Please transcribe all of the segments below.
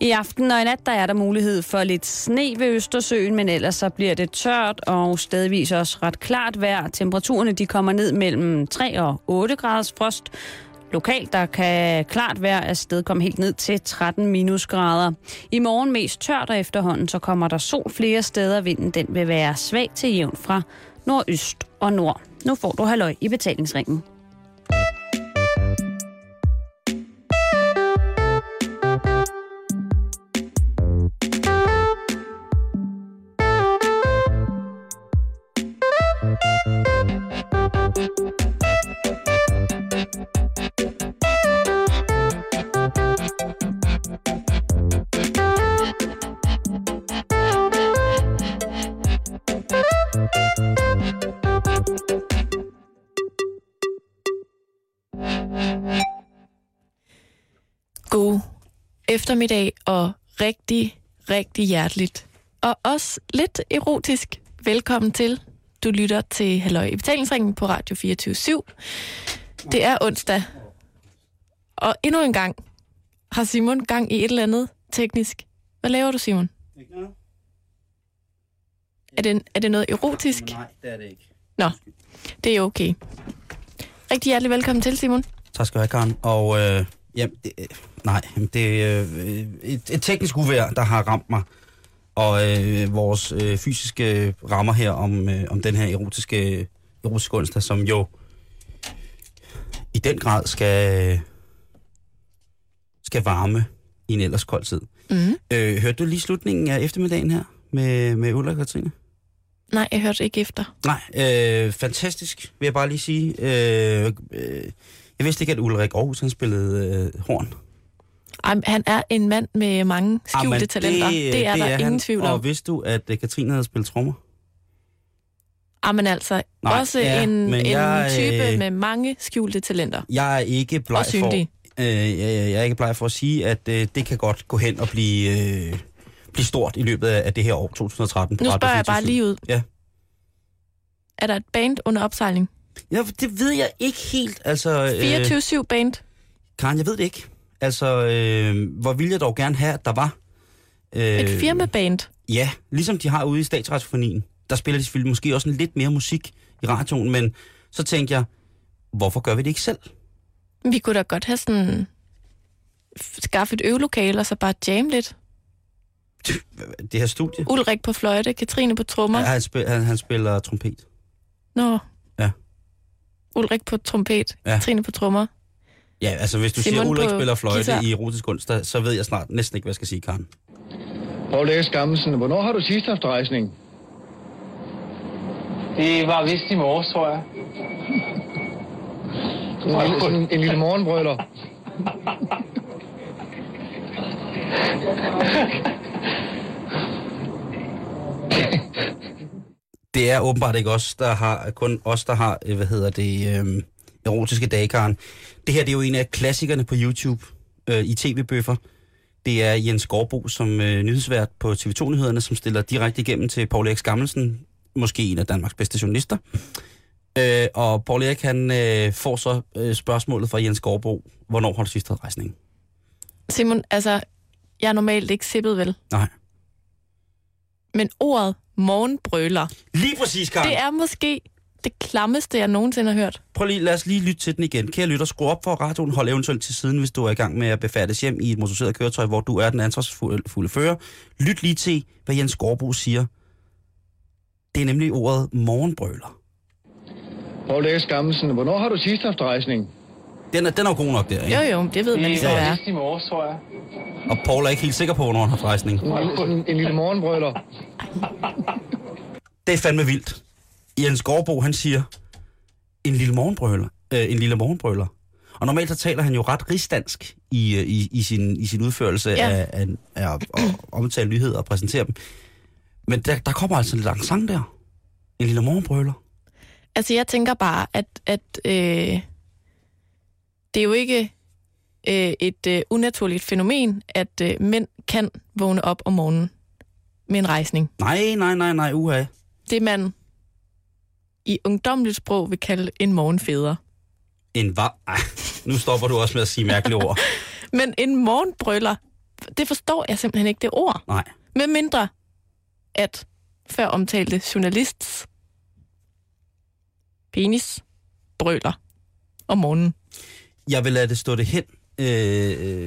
I aften og i nat der er der mulighed for lidt sne ved Østersøen, men ellers så bliver det tørt og stedvis også ret klart vejr. Temperaturerne de kommer ned mellem 3 og 8 graders frost. Lokalt der kan klart vejr afsted komme helt ned til 13 minusgrader. I morgen mest tørt og efterhånden så kommer der sol flere steder. Vinden den vil være svag til jævn fra nordøst og nord. Nu får du halløj i betalingsringen. Eftermiddag og rigtig, rigtig hjerteligt. Og også lidt erotisk. Velkommen til. Du lytter til Halløj i betalingsringen på Radio 24 /7. Det er onsdag. Og endnu en gang har Simon gang i et eller andet teknisk. Hvad laver du, Simon? Er det, er det noget erotisk? Nej, det er det ikke. Nå, det er okay. Rigtig hjertelig velkommen til, Simon. Tak skal du have, Karen. Og øh, jamen, det, øh, nej, det er øh, et, et teknisk uvær, der har ramt mig. Og øh, vores øh, fysiske rammer her om, øh, om den her erotiske, erotiske onsdag, som jo i den grad skal, skal varme i en ellers kold tid. Mm. Øh, hørte du lige slutningen af eftermiddagen her med, med Ulla og Katrine? Nej, jeg hørte ikke efter. Nej, øh, fantastisk, vil jeg bare lige sige. Øh, øh, jeg vidste ikke, at Ulrik Aarhus han spillede øh, horn. Ej, han er en mand med mange skjulte Jamen, talenter. Det, det er der ingen han. tvivl Og om. vidste du, at øh, Katrine havde spillet trommer? Jamen altså, Nej, også ja, en, en jeg, type øh, med mange skjulte talenter. Jeg er ikke bleg Og for, øh, jeg, jeg er ikke bleg for at sige, at øh, det kan godt gå hen og blive, øh, blive stort i løbet af, af det her år 2013. på Nu spørger jeg bare 24syv. lige ud. Ja. Er der et band under opsejling? ja, det ved jeg ikke helt. Altså, øh, 24-7 band? Karen, jeg ved det ikke. Altså, øh, hvor ville jeg dog gerne have, at der var... Øh, Et firmaband? Ja, ligesom de har ude i Statsradiofonien. Der spiller de selvfølgelig måske også en lidt mere musik i radioen, men så tænkte jeg, hvorfor gør vi det ikke selv? Vi kunne da godt have sådan... Skaffe et øvelokale og så bare jam lidt. Det her studie. Ulrik på fløjte, Katrine på trommer. Ja, han, spil, han, han spiller trompet. Nå. Ja. Ulrik på trompet, Ja. Katrine på trommer. Ja, altså hvis du Simon siger, Ulrik spiller fløjte guitar. i erotisk onsdag, så ved jeg snart næsten ikke, hvad jeg skal sige, Karen. Poul Erik Skammelsen, hvornår har du sidst haft rejsning? Det var vist i morges, tror jeg. En, lille- sådan en lille morgenbrøler. Det er åbenbart ikke os, der har, kun os, der har, øh, hvad hedder det, øh, erotiske dage, Karen. Det her, det er jo en af klassikerne på YouTube øh, i tv-bøffer. Det er Jens Gårdbo som øh, nyhedsvært på TV2-nyhederne, som stiller direkte igennem til Paul Erik Skammelsen, måske en af Danmarks bedste journalister. Øh, og Paul Erik, han øh, får så øh, spørgsmålet fra Jens Gårdbo, hvornår har du sidst haft rejsning? Simon, altså, jeg er normalt ikke sippet vel. Nej. Men ordet morgenbrøler, Lige præcis, Karen. det er måske det klammeste, jeg nogensinde har hørt. Prøv lige, lad os lige lytte til den igen. Kære lytter, skru op for radioen, hold eventuelt til siden, hvis du er i gang med at befærdes hjem i et motoriseret køretøj, hvor du er den ansvarsfulde fulde fører. Lyt lige til, hvad Jens Gårdbo siger. Det er nemlig ordet morgenbrøler. Poul Erik Skammelsen, hvornår har du sidst haft rejsning? Den er, den er jo god nok der, ikke? Jo jo, det ved man Det ligesom, hvad var er. i morges, tror jeg. Og Paul er ikke helt sikker på, hvornår han har haft rejsning. En, en lille morgenbrøler. Det er fandme vildt. Jens Gårdbo, han siger, en lille morgenbrøler. Øh, en lille morgenbrøler. Og normalt så taler han jo ret rigsdansk i, øh, i, i, sin, i sin udførelse Ja. af, af, af at, omtale nyheder og præsentere dem. Men der, der kommer altså en lang sang der. En lille morgenbrøler. Altså, jeg tænker bare, at, at øh, det er jo ikke øh, et øh, unaturligt fænomen, at øh, mænd kan vågne op om morgenen med en rejsning. Nej, nej, nej, nej, uha. Det man i ungdomligt sprog vil kalde en morgenfæder. En var... Ej, nu stopper du også med at sige mærkelige ord. Men en morgenbrøller, det forstår jeg simpelthen ikke, det ord. Nej. Med mindre, at før omtalte journalists penis brøler om morgenen. Jeg vil lade det stå det hen øh,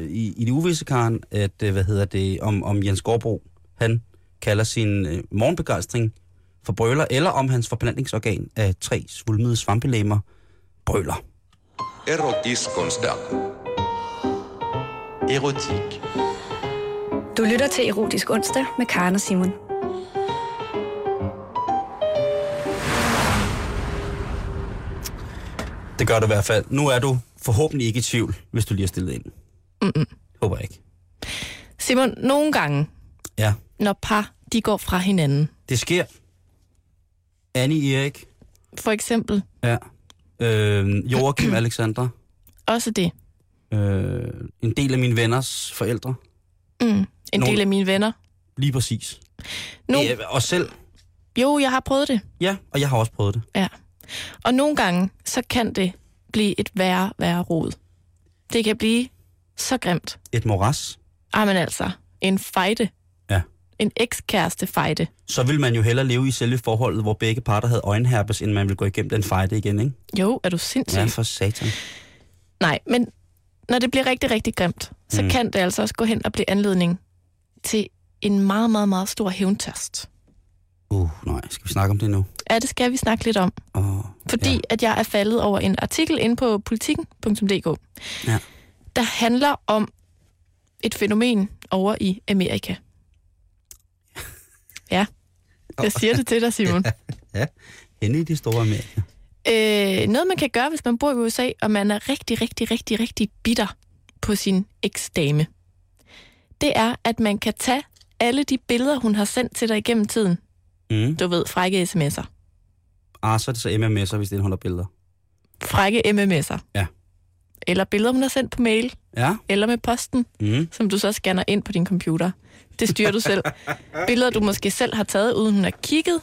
i, i det uvisse, Karen, at, øh, hvad hedder det, om, om Jens Gårdbro, han kalder sin øh, morgenbegejstring for brøler, eller om hans forplantningsorgan af tre svulmede svampelemmer brøler. Erotiskonsdag. Erotik. Du lytter til Erotisk Onsdag med Karen og Simon. Det gør du i hvert fald. Nu er du forhåbentlig ikke i tvivl, hvis du lige har stillet ind. Mm-mm. Håber jeg ikke. Simon, nogle gange, Ja, når par de går fra hinanden, det sker. Annie Erik. for eksempel Ja. Øh, Joachim Alexandra. også det, Øh, en del af mine venners forældre. mm, en Nogle- del af mine venner. Lige præcis. Nu, Øh, og selv. jo, jeg har prøvet det. Ja, og jeg har også prøvet det. Ja. Og nogle gange, så kan det blive et værre, værre rod. Det kan blive så grimt. Et moras. Ah, men altså, en fejde. Ja. En ekskæreste fejde. Så vil man jo hellere leve i selve forholdet, hvor begge parter havde øjenherpes, end man vil gå igennem den fejde igen, ikke? Jo, er du sindssyg? Ja, for satan. Nej, men når det bliver rigtig, rigtig grimt, så Mm. kan det altså også gå hen og blive anledning til en meget, meget, meget stor hævntørst. Uh, nej, skal vi snakke om det nu? Ja, det skal vi snakke lidt om. Oh, Fordi ja. at jeg er faldet over en artikel inde på politikken.dk, Ja. der handler om et fænomen over i Amerika. Ja, jeg siger det til dig, Simon. Hende i de store Amerika. Øh, noget, man kan gøre, hvis man bor i USA, og man er rigtig, rigtig, rigtig, rigtig bitter på sin eksdame, det er, at man kan tage alle de billeder, hun har sendt til dig igennem tiden. Mm. Du ved, frække sms'er. Ah, så er det så MMS'er, hvis det indeholder billeder. Frække mms'er. Ja. Eller billeder, hun har sendt på mail, Ja. eller med posten, Mm. som du så scanner ind på din computer. Det styrer du selv. Billeder, du måske selv har taget, uden hun har kigget,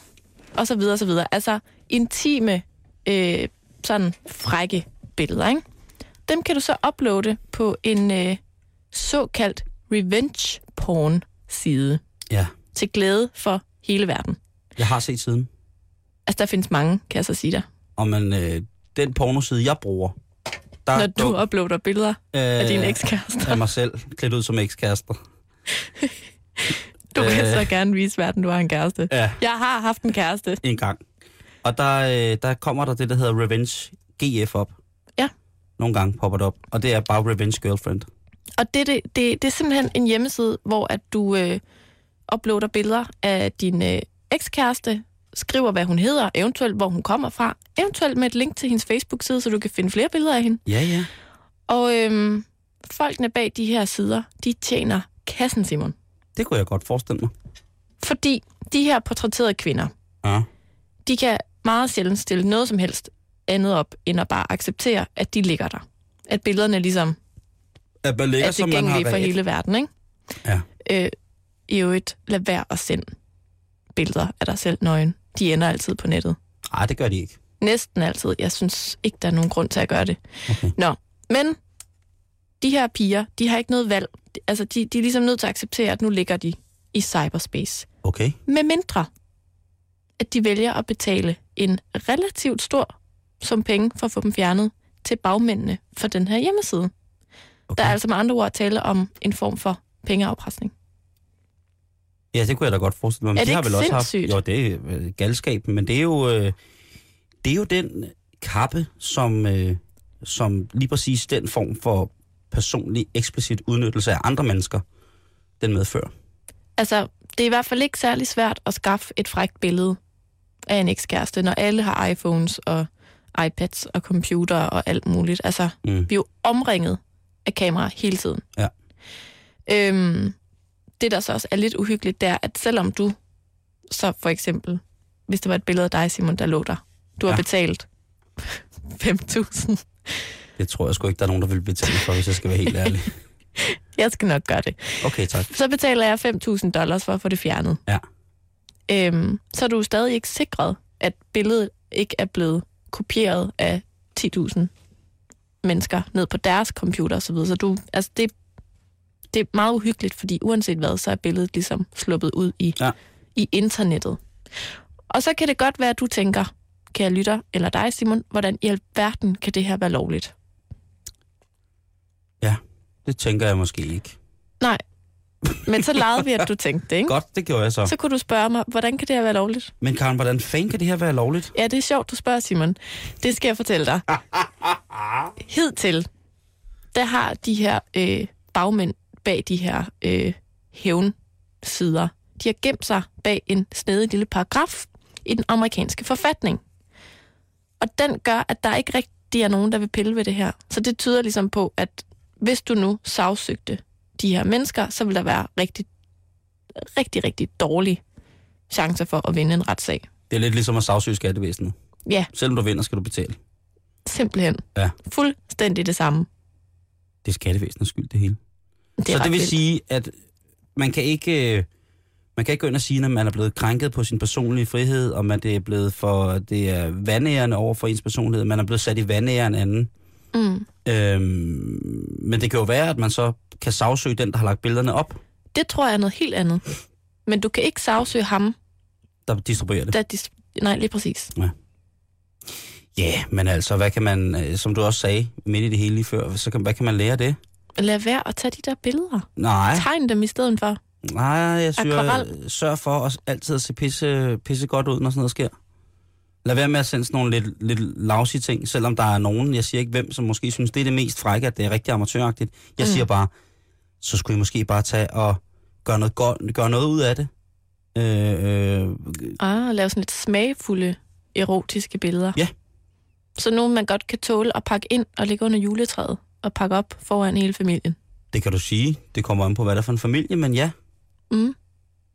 og så videre, og så videre. Altså intime, øh, sådan frække billeder, ikke? Dem kan du så uploade på en øh, såkaldt revenge porn side Ja, til glæde for hele verden. jeg har set siden. Altså, der findes mange, kan jeg så sige dig. Og man, øh, den pornoside, jeg bruger, der Når du uploader billeder øh, af din ekskæreste. af mig selv, klædt ud som ekskærester. Du vil øh. så gerne vise verden, du har en kæreste. Ja, Jeg har haft en kæreste. en gang. Og der, øh, der kommer der det, der hedder Revenge GF op. Ja. Nogle gange popper det op. Og det er bare Revenge Girlfriend. Og det, det, det, det er simpelthen en hjemmeside, hvor at du øh, uploader billeder af din øh, ekskæreste, skriver, hvad hun hedder, eventuelt hvor hun kommer fra, eventuelt med et link til hendes Facebook-side, så du kan finde flere billeder af hende. Ja, ja. Og øhm, folkene bag de her sider, de tjener kassen, Simon. Det kunne jeg godt forestille mig. Fordi de her portrætterede kvinder, Ja. de kan meget sjældent stille noget som helst andet op, end at bare acceptere, at de ligger der. At billederne ligesom At man ligger, er tilgængelige for været. hele verden, ikke? Ja. Øh, I øvrigt, lad være at sende billeder af dig selv nøgen. De ender altid på nettet. Nej, det gør de ikke. Næsten altid. Jeg synes ikke, der er nogen grund til at gøre det. Okay. Nå, men de her piger, de har ikke noget valg. Altså, de, de er ligesom nødt til at acceptere, at nu ligger de i cyberspace. Okay. Med mindre, at de vælger at betale en relativt stor sum penge for at få dem fjernet til bagmændene for den her hjemmeside. okay. Der er altså med andre ord tale om en form for pengeafpresning. Ja, det kunne jeg da godt forestille mig. Men Er de det har ikke vel også haft, sindssygt? Jo, det er øh, galskab, men det er jo, øh, det er jo den kappe, som, øh, som lige præcis den form for personlig eksplicit udnyttelse af andre mennesker, den medfører. Altså, det er i hvert fald ikke særlig svært at skaffe et frækt billede af en ekskæreste, når alle har iPhones og iPads og computer og alt muligt. Altså, Mm. vi er jo omringet af kameraer hele tiden. Ja. Øhm, det, der så også er lidt uhyggeligt, det er, at selvom du så for eksempel, hvis det var et billede af dig, Simon, der lå der, du har Ja. betalt 5.000. Det tror jeg sgu ikke, der er nogen, der vil betale for, hvis jeg skal være helt ærlig. Jeg skal nok gøre det. Okay, tak. Så betaler jeg 5.000 dollars for at få det fjernet. Ja. Øhm, så er du stadig ikke sikret, at billedet ikke er blevet kopieret af 10.000 mennesker ned på deres computer osv. Så du, altså det, det er meget uhyggeligt, fordi uanset hvad, så er billedet ligesom sluppet ud i, Ja. i internettet. Og så kan det godt være, at du tænker, kære lytter, eller dig Simon, hvordan i alverden kan det her være lovligt? Ja, det tænker jeg måske ikke. Nej, men så legede vi, at du tænkte det, ikke? Godt, det gjorde jeg så. Så kunne du spørge mig, hvordan kan det her være lovligt? Men Karen, hvordan fanden kan det her være lovligt? Ja, det er sjovt, du spørger, Simon. Det skal jeg fortælle dig. Hidtil, der har de her øh, bagmænd bag de her øh, hævnsider, de har gemt sig bag en snedig lille paragraf i den amerikanske forfatning. Og den gør, at der ikke rigtig er nogen, der vil pille ved det her. Så det tyder ligesom på, at hvis du nu sagsøgte de her mennesker, så vil der være rigtig, rigtig, rigtig dårlige chancer for at vinde en retssag. Det er lidt ligesom at sagsøge skattevæsenet. Ja, Selvom du vinder, skal du betale. simpelthen. Ja. Fuldstændig det samme. Det er skattevæsenets skyld, det hele. Det så det vil vildt. sige, at man kan ikke... øh, Man kan ikke gå ind og sige, at man er blevet krænket på sin personlige frihed, og man det er blevet for, det er vandærende over for ens personlighed. Man er blevet sat i vandære af en anden. Mm. Øhm, men det kan jo være, at man så kan sagsøge den, der har lagt billederne op, Det tror jeg er noget helt andet. Men du kan ikke sagsøge ham, der distribuerer det. der... Dis- Nej, lige præcis. Ja, yeah, men altså, hvad kan man, øh, som du også sagde midt i det hele lige før, så kan, hvad kan man lære det? Lad være at tage de der billeder. Nej, Tegn dem i stedet for. nej, jeg Akvarel. sørg for at altid at se pisse, pisse godt ud, når sådan noget sker. Lad være med at sende sådan nogle lidt, lidt lousy ting, selvom der er nogen, jeg siger ikke hvem, som måske synes, det er det mest frække, at det er rigtig amatøragtigt. Jeg Mm. siger bare, så skulle I måske bare tage og gøre noget, godt, gøre noget ud af det. Øh, øh, Ah, lave sådan lidt smagfulde, erotiske billeder. Ja. Så nogen, man godt kan tåle at pakke ind og lægge under juletræet og pakke op foran hele familien. det kan du sige. Det kommer an på, hvad der er for en familie, men ja, Mm.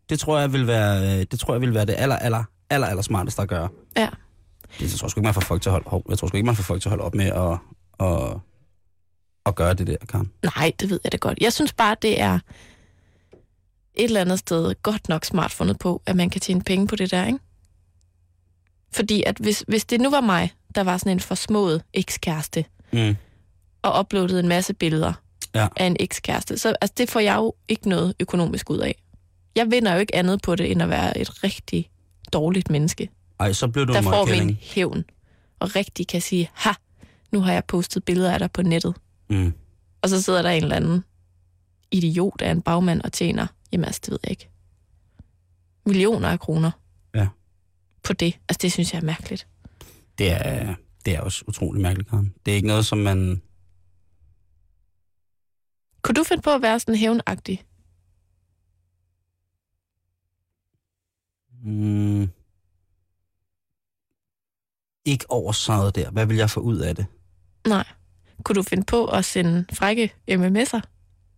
det tror jeg vil være, øh, det tror jeg vil være det aller, aller, aller, aller smarteste at gøre. Ja. Det jeg tror sgu ikke, man får folk til at holde, hov, jeg tror sgu ikke, man får folk til at holde op med at, at, at gøre det der, Karen. Nej, det ved jeg da godt. Jeg synes bare, det er et eller andet sted godt nok smart fundet på, at man kan tjene penge på det der, ikke? Fordi at hvis, hvis det nu var mig, der var sådan en forsmået ekskæreste, Mm. Og uploadede en masse billeder Ja. af en ekskæreste, så altså, det får jeg jo ikke noget økonomisk ud af. Jeg vinder jo ikke andet på det, end at være et rigtig dårligt menneske, Ej, så blev du der en får møgkælling. min hævn, og rigtig kan sige, ha, nu har jeg postet billeder af dig på nettet. Mm. Og så sidder der en eller anden idiot af en bagmand og tjener, jamen altså, det ved jeg ikke, millioner af kroner Ja. på det. Altså, det synes jeg er mærkeligt. Det er, det er også utrolig mærkeligt, Karen. Det er ikke noget, som man... Kunne du finde på at være sådan hævnagtig? Mm, ikke over sådan noget der. Hvad vil jeg få ud af det? Nej. Kunne du finde på at sende frække MMS'er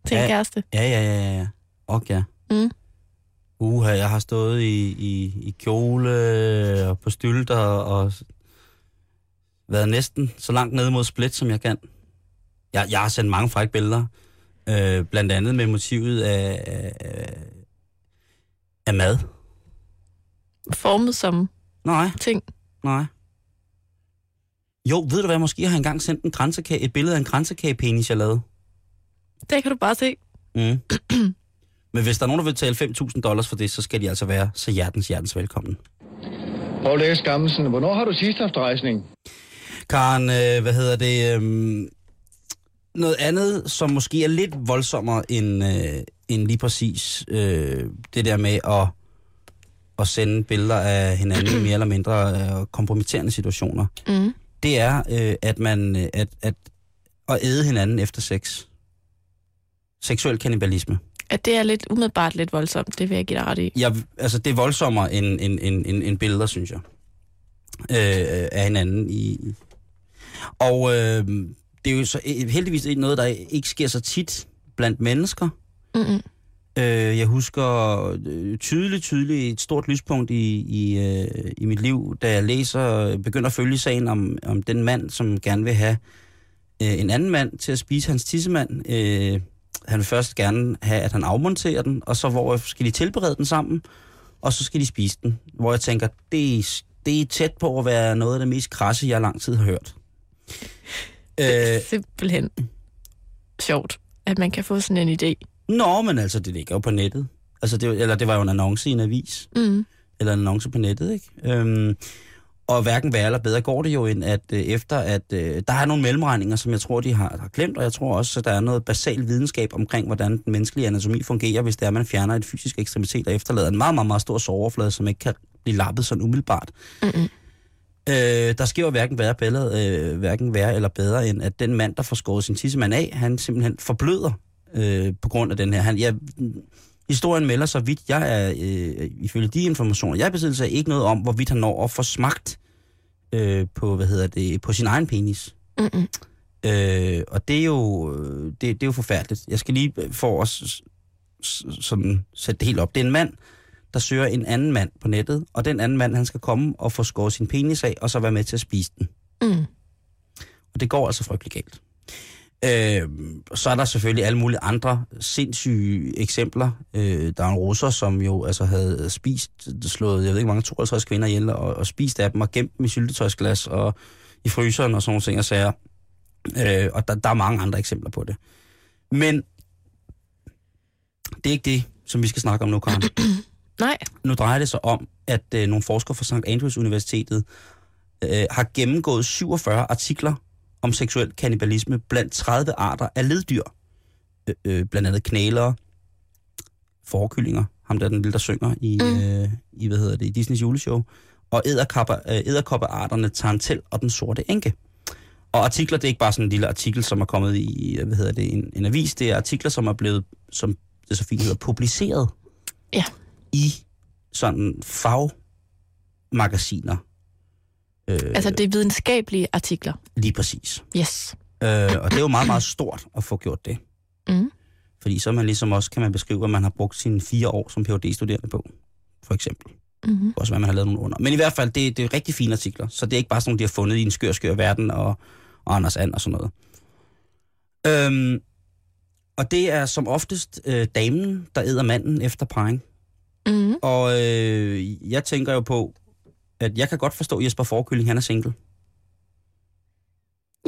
til Ja. en kæreste? Ja, ja, ja, ja. Og ja. Mm. Uha, jeg har stået i, i, i kjole og på stylter og været næsten så langt nede mod split, som jeg kan. Jeg, jeg har sendt mange frække billeder, øh, blandt andet med motivet af, af, af mad. Formet som Nej, ting. nej. Jo, ved du hvad, måske har jeg engang sendt en kransekage, et billede af en kransekagepenis, jeg lavede. Det kan du bare se. Mm. Men hvis der er nogen, der vil betale 5.000 dollars for det, så skal de altså være så hjertens, hjertens velkommen. Poul Skammelsen, hvornår har du sidst haft rejsning? Karen, øh, hvad hedder det? Øh, noget andet, som måske er lidt voldsommere end, øh, end lige præcis øh, det der med at, at sende billeder af hinanden i mere eller mindre øh, kompromitterende situationer, Mm. det er, øh, at man øh, at, at, at æde hinanden efter sex. Seksuel kannibalisme. At det er lidt umiddelbart lidt voldsomt, det vil jeg give dig ret i. Jeg, altså, det er voldsommere end, end, end, end, end billeder, synes jeg, øh, af hinanden. I, og øh, det er jo så heldigvis ikke noget, der ikke sker så tit blandt mennesker. Mm-mm. Øh, jeg husker øh, tydeligt, tydeligt et stort lyspunkt i, i, øh, i mit liv, da jeg læser, begynder at følge sagen om, om den mand, som gerne vil have øh, en anden mand til at spise hans tissemand. Øh, han vil først gerne have, at han afmonterer den, og så hvor skal de tilberede den sammen, og så skal de spise den. Hvor jeg tænker, det er, det er tæt på at være noget af det mest krasse, jeg lang tid har hørt. Det er Øh, simpelthen sjovt, at man kan få sådan en idé. Nå, men altså, det ligger jo på nettet. Altså, det, eller det var jo en annonce i en avis. Mm. eller en annonce på nettet, ikke? Øhm, og hverken værre eller bedre går det jo, end at øh, efter at øh, der er nogle mellemregninger, som jeg tror, de har, har glemt, og jeg tror også, at der er noget basal videnskab omkring, hvordan den menneskelige anatomi fungerer, hvis det er, at man fjerner et fysisk ekstremitet og efterlader en meget, meget, meget stor såroverflade, som ikke kan blive lappet sådan umiddelbart. Mm-mm. Øh, der sker jo hverken værre, bedre, øh, hverken værre eller bedre, end at den mand, der får skåret sin tissemand af, han simpelthen forbløder øh, på grund af den her. Han, jeg, historien melder så vidt, jeg er, øh, ifølge de informationer, jeg besidder sig ikke noget om, hvorvidt han når at få smagt øh, på, hvad hedder det, på sin egen penis. Mm-mm. Øh, og det er, jo, øh, det, det er jo forfærdeligt. Jeg skal lige øh, for at s- s- sådan sætte det helt op. Det er en mand, der søger en anden mand på nettet, og den anden mand, han skal komme og få skåret sin penis af, og så være med til at spise den. Mm. Og det går altså frygtelig galt. Øh, så er der selvfølgelig alle mulige andre sindssyge eksempler. Øh, der er en russer, som jo altså havde spist, slået, jeg ved ikke mange, 52 kvinder ihjel, og, og spist af dem og gemt dem i syltetøjsglas og i fryseren og sådan nogle ting og sager. Øh, og der, der er mange andre eksempler på det. Men det er ikke det, som vi skal snakke om nu, Karen. Nej. Nu drejer det sig om, at øh, nogle forskere fra St. Andrews Universitetet øh, har gennemgået 47 artikler om seksuel kannibalisme blandt 30 arter af leddyr. Øh, øh, blandt andet knælere, forkyllinger, ham der er den lille, der synger i, Mm. øh, i hvad hedder det, i Disneys juleshow, og øh, æderkoppearterne Tarantel og den sorte enke. Og artikler, det er ikke bare sådan en lille artikel, som er kommet i, hvad hedder det, en, en avis, det er artikler, som er blevet, som det så fint hedder, publiceret Ja. I sådan fagmagasiner. Øh, Altså, det er videnskabelige artikler. Lige præcis. Yes. Øh, og det er jo meget, meget stort at få gjort det. Mm. Fordi så man ligesom også, kan man beskrive, hvad man har brugt sine fire år som phd studerende på, for eksempel. Mm-hmm. Også hvad man har lavet nogle under. Men i hvert fald, det, det er rigtig fine artikler. Så det er ikke bare sådan nogle, de har fundet i en skør, skør verden og, og Anders And og sådan noget. Øhm, og det er som oftest øh, damen, der æder manden efter parring. Mm. Og øh, jeg tænker jo på, at jeg kan godt forstå, at Jesper Forkylling, han er single.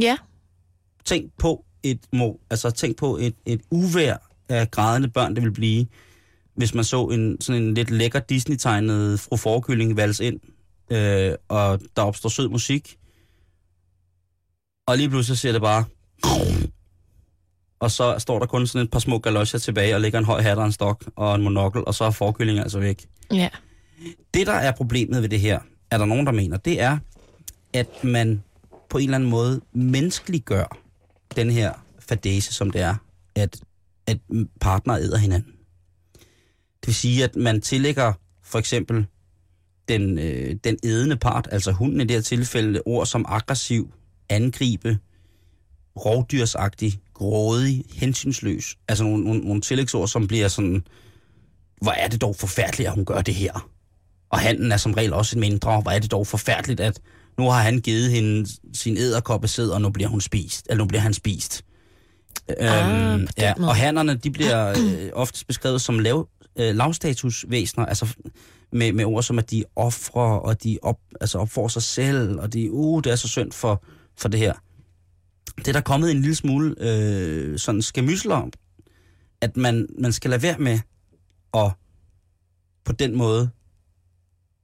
Ja. Tænk på et, må, altså tænk på et, et uvær af grædende børn, det vil blive, hvis man så en sådan en lidt lækker Disney-tegnet fru Forkylling vals ind, øh, og der opstår sød musik, og lige pludselig ser det bare, og så står der kun sådan et par små galosjer tilbage, og ligger en høj hat og en stok og en monokkel, og så er forkyllingen altså væk. Ja. Det, der er problemet ved det her, er der nogen, der mener, det er, at man på en eller anden måde menneskeliggør den her fadese, som det er, at, at partner æder hinanden. Det vil sige, at man tillægger for eksempel den, øh, den ædende part, altså hunden i det her tilfælde, ord som aggressiv, angribe, rovdyrsagtig, grådig, hensynsløs. Altså nogle, nogle, nogle tillægsord, som bliver sådan, hvor er det dog forfærdeligt, at hun gør det her. Og handen er som regel også en mindre. Hvor er det dog forfærdeligt, at nu har han givet hende sin æderkoppesæd, og nu bliver hun spist. Eller nu bliver han spist. Ah, den ja, måde. og hannerne, de bliver øh, ofte beskrevet som lav, øh, lavstatusvæsener, altså med, med ord som, at de offrer, og de op, altså opfor sig selv, og de, uh, det er så synd for, for det her. Det er der kommet en lille smule øh, sådan skamysler om, at man, man skal lade være med at på den måde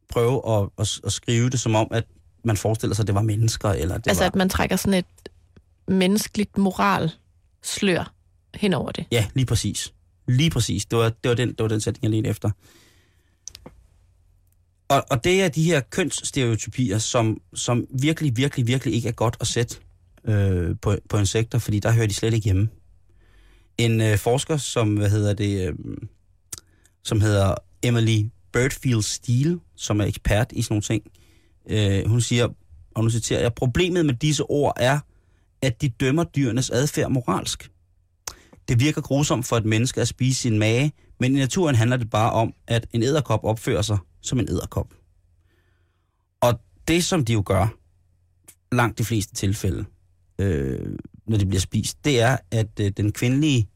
prøve at, at, at skrive det som om, at man forestiller sig, at det var mennesker, eller det Altså, var... at man trækker sådan et menneskeligt moralslør hen over det. Ja, lige præcis. Lige præcis. Det var, det var, den, det var den sætning, jeg ledte efter. Og, og det er de her kønsstereotypier, som, som virkelig, virkelig, virkelig ikke er godt at sætte øh, på, på insekter, fordi der hører de slet ikke hjemme. En øh, forsker, som, hvad hedder det, øh, som hedder Emily Birdfield Steele, som er ekspert i sådan nogle ting, øh, hun siger, og nu citerer jeg, problemet med disse ord er, at de dømmer dyrenes adfærd moralsk. Det virker grusomt for et menneske at spise sin mage, men i naturen handler det bare om, at en æderkop opfører sig som en æderkop. Og det, som de jo gør, langt de fleste tilfælde, øh, når de bliver spist, det er, at øh, den kvindelige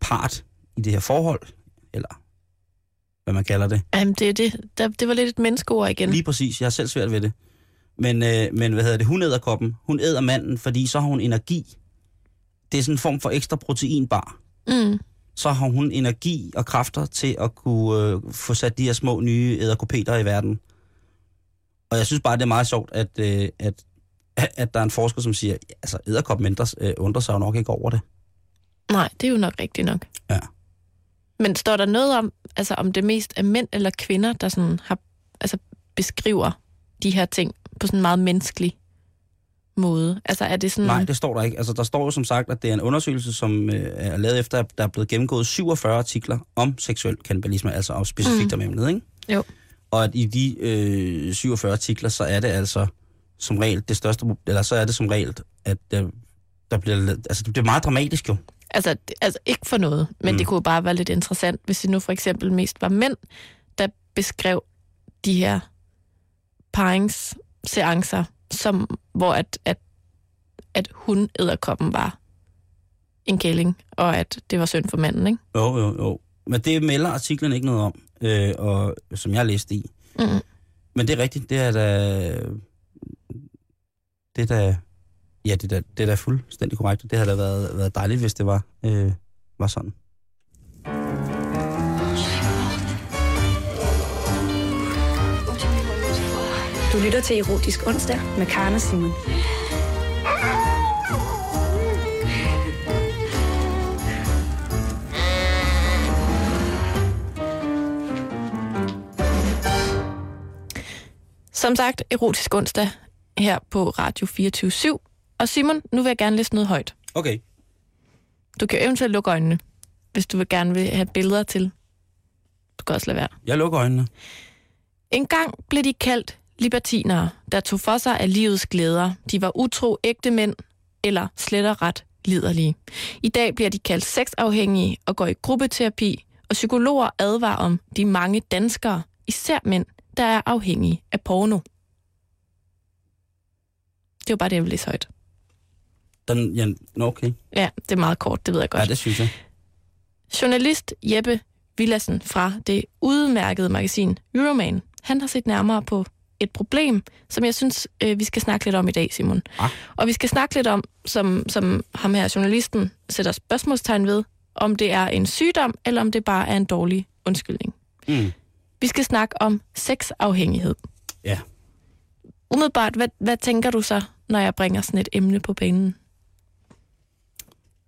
part i det her forhold, eller hvad man kalder det, Jamen, det, er det, der, det var lidt et menneskeord igen. Lige præcis, jeg har selv svært ved det. Men, øh, men hvad hedder det, hun æder koppen, hun æder manden, fordi så har hun energi. Det er sådan en form for ekstra proteinbar. Mm. så har hun energi og kræfter til at kunne øh, få sat de her små nye æderkopeter i verden. Og jeg synes bare, det er meget sjovt, at, øh, at, at der er en forsker, som siger, altså æderkopmænd øh, undrer sig jo nok ikke over det. Nej, det er jo nok rigtigt nok. Ja. Men står der noget om, altså om det mest er mænd eller kvinder, der sådan har, altså beskriver de her ting på sådan en meget menneskelig måde? Altså er det sådan... Nej, det står der ikke. Altså, der står jo som sagt, at det er en undersøgelse, som øh, er lavet efter, at der er blevet gennemgået 47 artikler om seksuel kannibalisme, altså og specifikt mm. om emnet, ikke? Jo. Og at i de øh, 47 artikler, så er det altså som regel det største, eller så er det som regel, at der, der bliver, altså det bliver meget dramatisk jo. Altså, altså ikke for noget, men mm. det kunne jo bare være lidt interessant, hvis det nu for eksempel mest var mænd, der beskrev de her paringsseancer, som, hvor at, at, at hun æderkoppen var en kælling, og at det var synd for manden, ikke? Jo, jo, jo. Men det melder artiklen ikke noget om, øh, og, som jeg læste i. Mm. Men det er rigtigt, det er da... Det er da... Ja, det er da, det er da fuldstændig korrekt. Det havde da været, været dejligt, hvis det var, øh, var sådan. Du lytter til Erotisk Onsdag med Karne Simon. Som sagt, erotisk onsdag her på Radio 24 Og Simon, nu vil jeg gerne læse noget højt. Okay. Du kan eventuelt lukke øjnene, hvis du vil gerne vil have billeder til. Du kan også lade være. Jeg lukker øjnene. En gang blev de kaldt libertinere, der tog for sig af livets glæder. De var utro ægte mænd, eller slet og ret liderlige. I dag bliver de kaldt sexafhængige og går i gruppeterapi, og psykologer advarer om de mange danskere, især mænd, der er afhængige af porno. Det var bare det, jeg ville læse højt. Den, ja, nå, okay. Ja, det er meget kort, det ved jeg godt. Ja, det synes jeg. Journalist Jeppe Villassen fra det udmærkede magasin Euroman, han har set nærmere på et problem, som jeg synes, øh, vi skal snakke lidt om i dag, Simon. Ah. Og vi skal snakke lidt om, som, som ham her journalisten sætter spørgsmålstegn ved, om det er en sygdom, eller om det bare er en dårlig undskyldning. Mm. Vi skal snakke om sexafhængighed. Ja. Umiddelbart, hvad, hvad tænker du så, når jeg bringer sådan et emne på banen?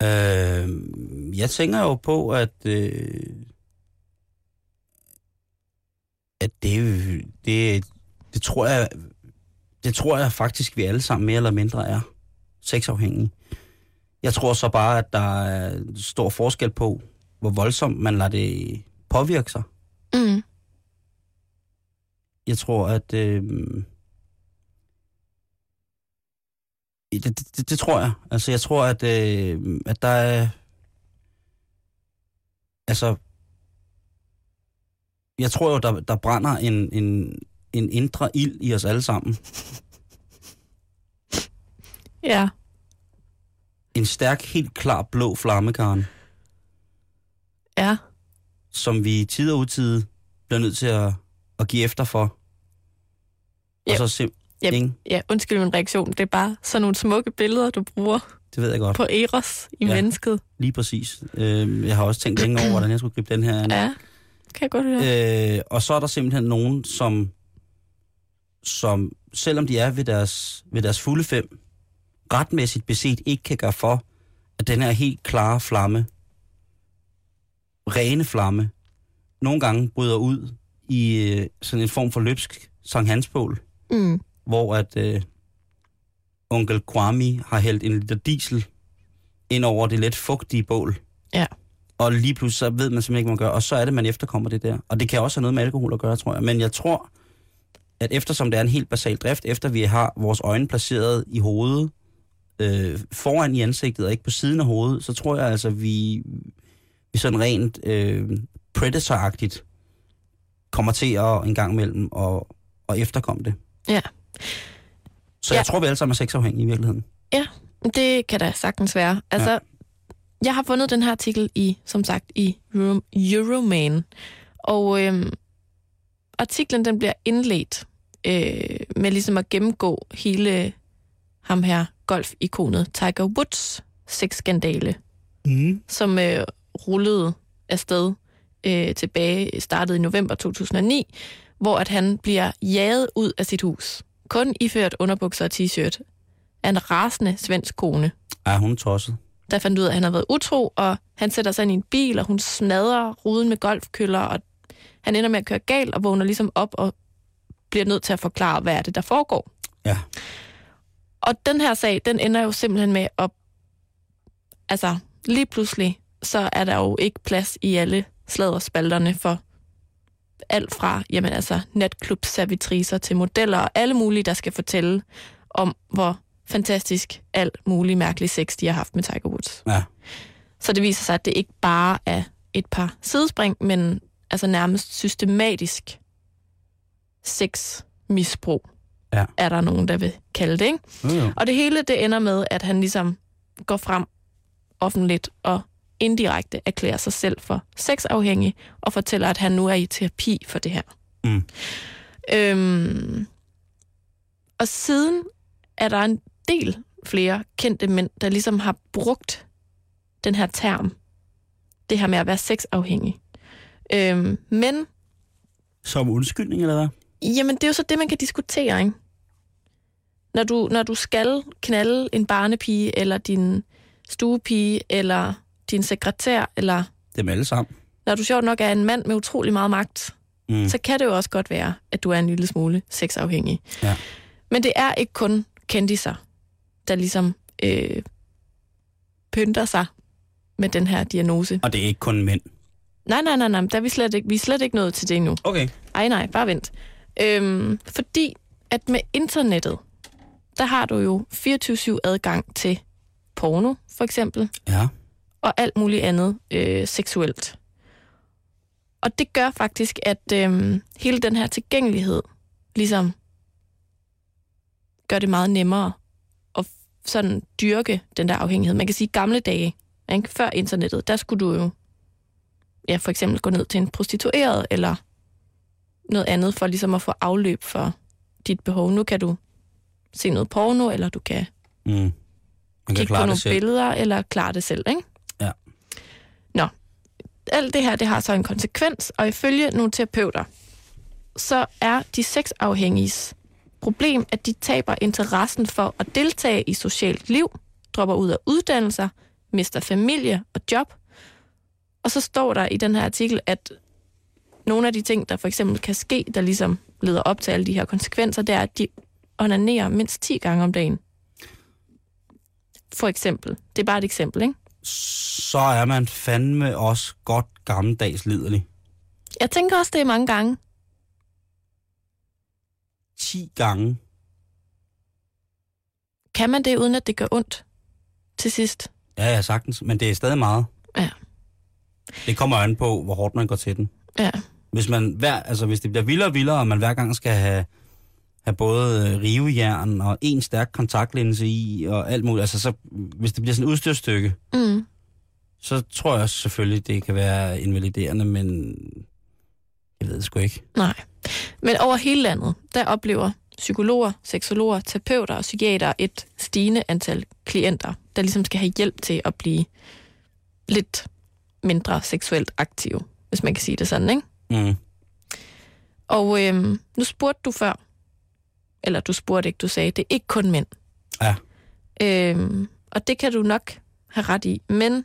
Øh, jeg tænker jo på, at, øh, at det, det, det tror jeg, det tror jeg faktisk, vi alle sammen mere eller mindre er sexafhængige. Jeg tror så bare, at der er stor forskel på, hvor voldsomt man lader det påvirke sig. Mm. Jeg tror, at... Øh, det, det, det, tror jeg. Altså, jeg tror, at, øh, at der er... Altså... Jeg tror jo, der, der brænder en, en, en indre ild i os alle sammen. Ja. En stærk, helt klar blå flamme, Karen, Ja. som vi i tid og utid bliver nødt til at, at give efter for. Ja. Og så sim... Ja, Ikke? ja, undskyld min reaktion. Det er bare sådan nogle smukke billeder, du bruger Det ved jeg godt. på Eros i Ja. mennesket. Lige præcis. Øh, jeg har også tænkt længe over, hvordan jeg skulle gribe den her an. Ja, kan jeg godt høre. Øh, og så er der simpelthen nogen, som, som selvom de er ved deres, ved deres fulde fem, retmæssigt beset ikke kan gøre for, at den her helt klare flamme, rene flamme, nogle gange bryder ud i øh, sådan en form for løbsk Sankt Hansbål, Mm. Hvor at øh, onkel Kwame har hældt en liter diesel ind over det let fugtige bål. Ja. Og lige pludselig så ved man simpelthen ikke, hvad man gør. Og så er det, man efterkommer det der. Og det kan også have noget med alkohol at gøre, tror jeg. Men jeg tror, at eftersom det er en helt basal drift, efter vi har vores øjne placeret i hovedet, øh, foran i ansigtet og ikke på siden af hovedet, så tror jeg altså, vi, vi sådan rent øh, predator-agtigt kommer til at en gang imellem og, og efterkomme det. Ja. Så jeg Ja. tror, vi alle sammen er sexafhængige i virkeligheden. Det kan da sagtens være. Altså, ja. jeg har fundet den her artikel i, som sagt, i Euro- Euroman. Og øhm, artiklen, den bliver indledt øh, med ligesom at gennemgå hele ham her golfikonet Tiger Woods sexskandale, Mm. som øh, rullede afsted øh, tilbage, startet i november 2009, hvor at han bliver jaget ud af sit hus. Kun iført underbukser og t-shirt af en rasende svensk kone, Er hun tosset? der fandt ud af, at han havde været utro, og han sætter sig ind i en bil, og hun smadrer ruden med golfkøller, og han ender med at køre galt, og vågner ligesom op og bliver nødt til at forklare, hvad er det, der foregår. Ja. Og den her sag, den ender jo simpelthen med at... Altså, lige pludselig, så er der jo ikke plads i alle sladderspalterne for alt fra, jamen altså, natklubservitriser til modeller og alle mulige, der skal fortælle om, hvor fantastisk alt muligt mærkelig sex, de har haft med Tiger Woods. Ja. Så det viser sig, at det ikke bare er et par sidespring, men altså nærmest systematisk sexmisbrug, Ja. er der nogen, der vil kalde det. Ikke? Jo, jo. Og det hele det ender med, at han ligesom går frem offentligt og indirekte erklærer sig selv for sexafhængig og fortæller, at han nu er i terapi for det her. Mm. Øhm, og siden er der en del flere kendte mænd, der ligesom har brugt den her term. Det her med at være sexafhængig. Øhm, men Som undskyldning, eller hvad? Jamen, det er jo så det, man kan diskutere, ikke? Når du, når du skal knalde en barnepige, eller din stuepige, eller din sekretær, eller Dem alle sammen. når du sjovt nok er en mand med utrolig meget magt, Mm. så kan det jo også godt være, at du er en lille smule sexafhængig. Ja. Men det er ikke kun kendiser, der ligesom øh, pynter sig med den her diagnose. Og det er ikke kun mænd. Nej, nej, nej, nej, der er vi, slet ikke, vi er slet ikke nået til det endnu. Okay. Ej, nej, bare vent. Øhm, fordi at med internettet, der har du jo 24-7 adgang til porno, for eksempel, Ja. Og alt muligt andet øh, seksuelt. Og det gør faktisk, at øh, hele den her tilgængelighed ligesom gør det meget nemmere at sådan dyrke den der afhængighed. Man kan sige gamle dage, ikke? før internettet, der skulle du jo ja, for eksempel gå ned til en prostitueret eller noget andet for ligesom at få afløb for dit behov. Nu kan du se noget porno, eller du kan Mm. Kan kigge på nogle selv. billeder, eller klare det selv, ikke? Alt det her, det har så en konsekvens, og ifølge nogle terapeuter, så er de sexafhængiges problem, at de taber interessen for at deltage i socialt liv, dropper ud af uddannelser, mister familie og job. Og så står der i den her artikel, at nogle af de ting, der for eksempel kan ske, der ligesom leder op til alle de her konsekvenser, det er, at de onanerer mindst 10 gange om dagen. For eksempel. Det er bare et eksempel, ikke? Så er man fandme også godt gammeldags liderlig. Jeg tænker også, det er mange gange. 10 gange. Kan man det, uden at det gør ondt til sidst? Ja, ja, sagtens. Men det er stadig meget. Ja. Det kommer an på, hvor hårdt man går til den. Ja. Hvis, man hver, altså, hvis det bliver vildere og vildere, og man hver gang skal have, have både øh, rivejern og en stærk kontaktlinse i, og alt muligt, altså så, hvis det bliver sådan et udstyrstykke, Mm. så tror jeg selvfølgelig, det kan være invaliderende, men jeg ved det sgu ikke. Nej. Men over hele landet, der oplever psykologer, seksologer, terapeuter og psykiater et stigende antal klienter, der ligesom skal have hjælp til at blive lidt mindre seksuelt aktive, hvis man kan sige det sådan, ikke? Mm. Og øhm, nu spurgte du før, eller du spurgte ikke, du sagde, det er ikke kun mænd. Ja. Øhm, og det kan du nok have ret i, men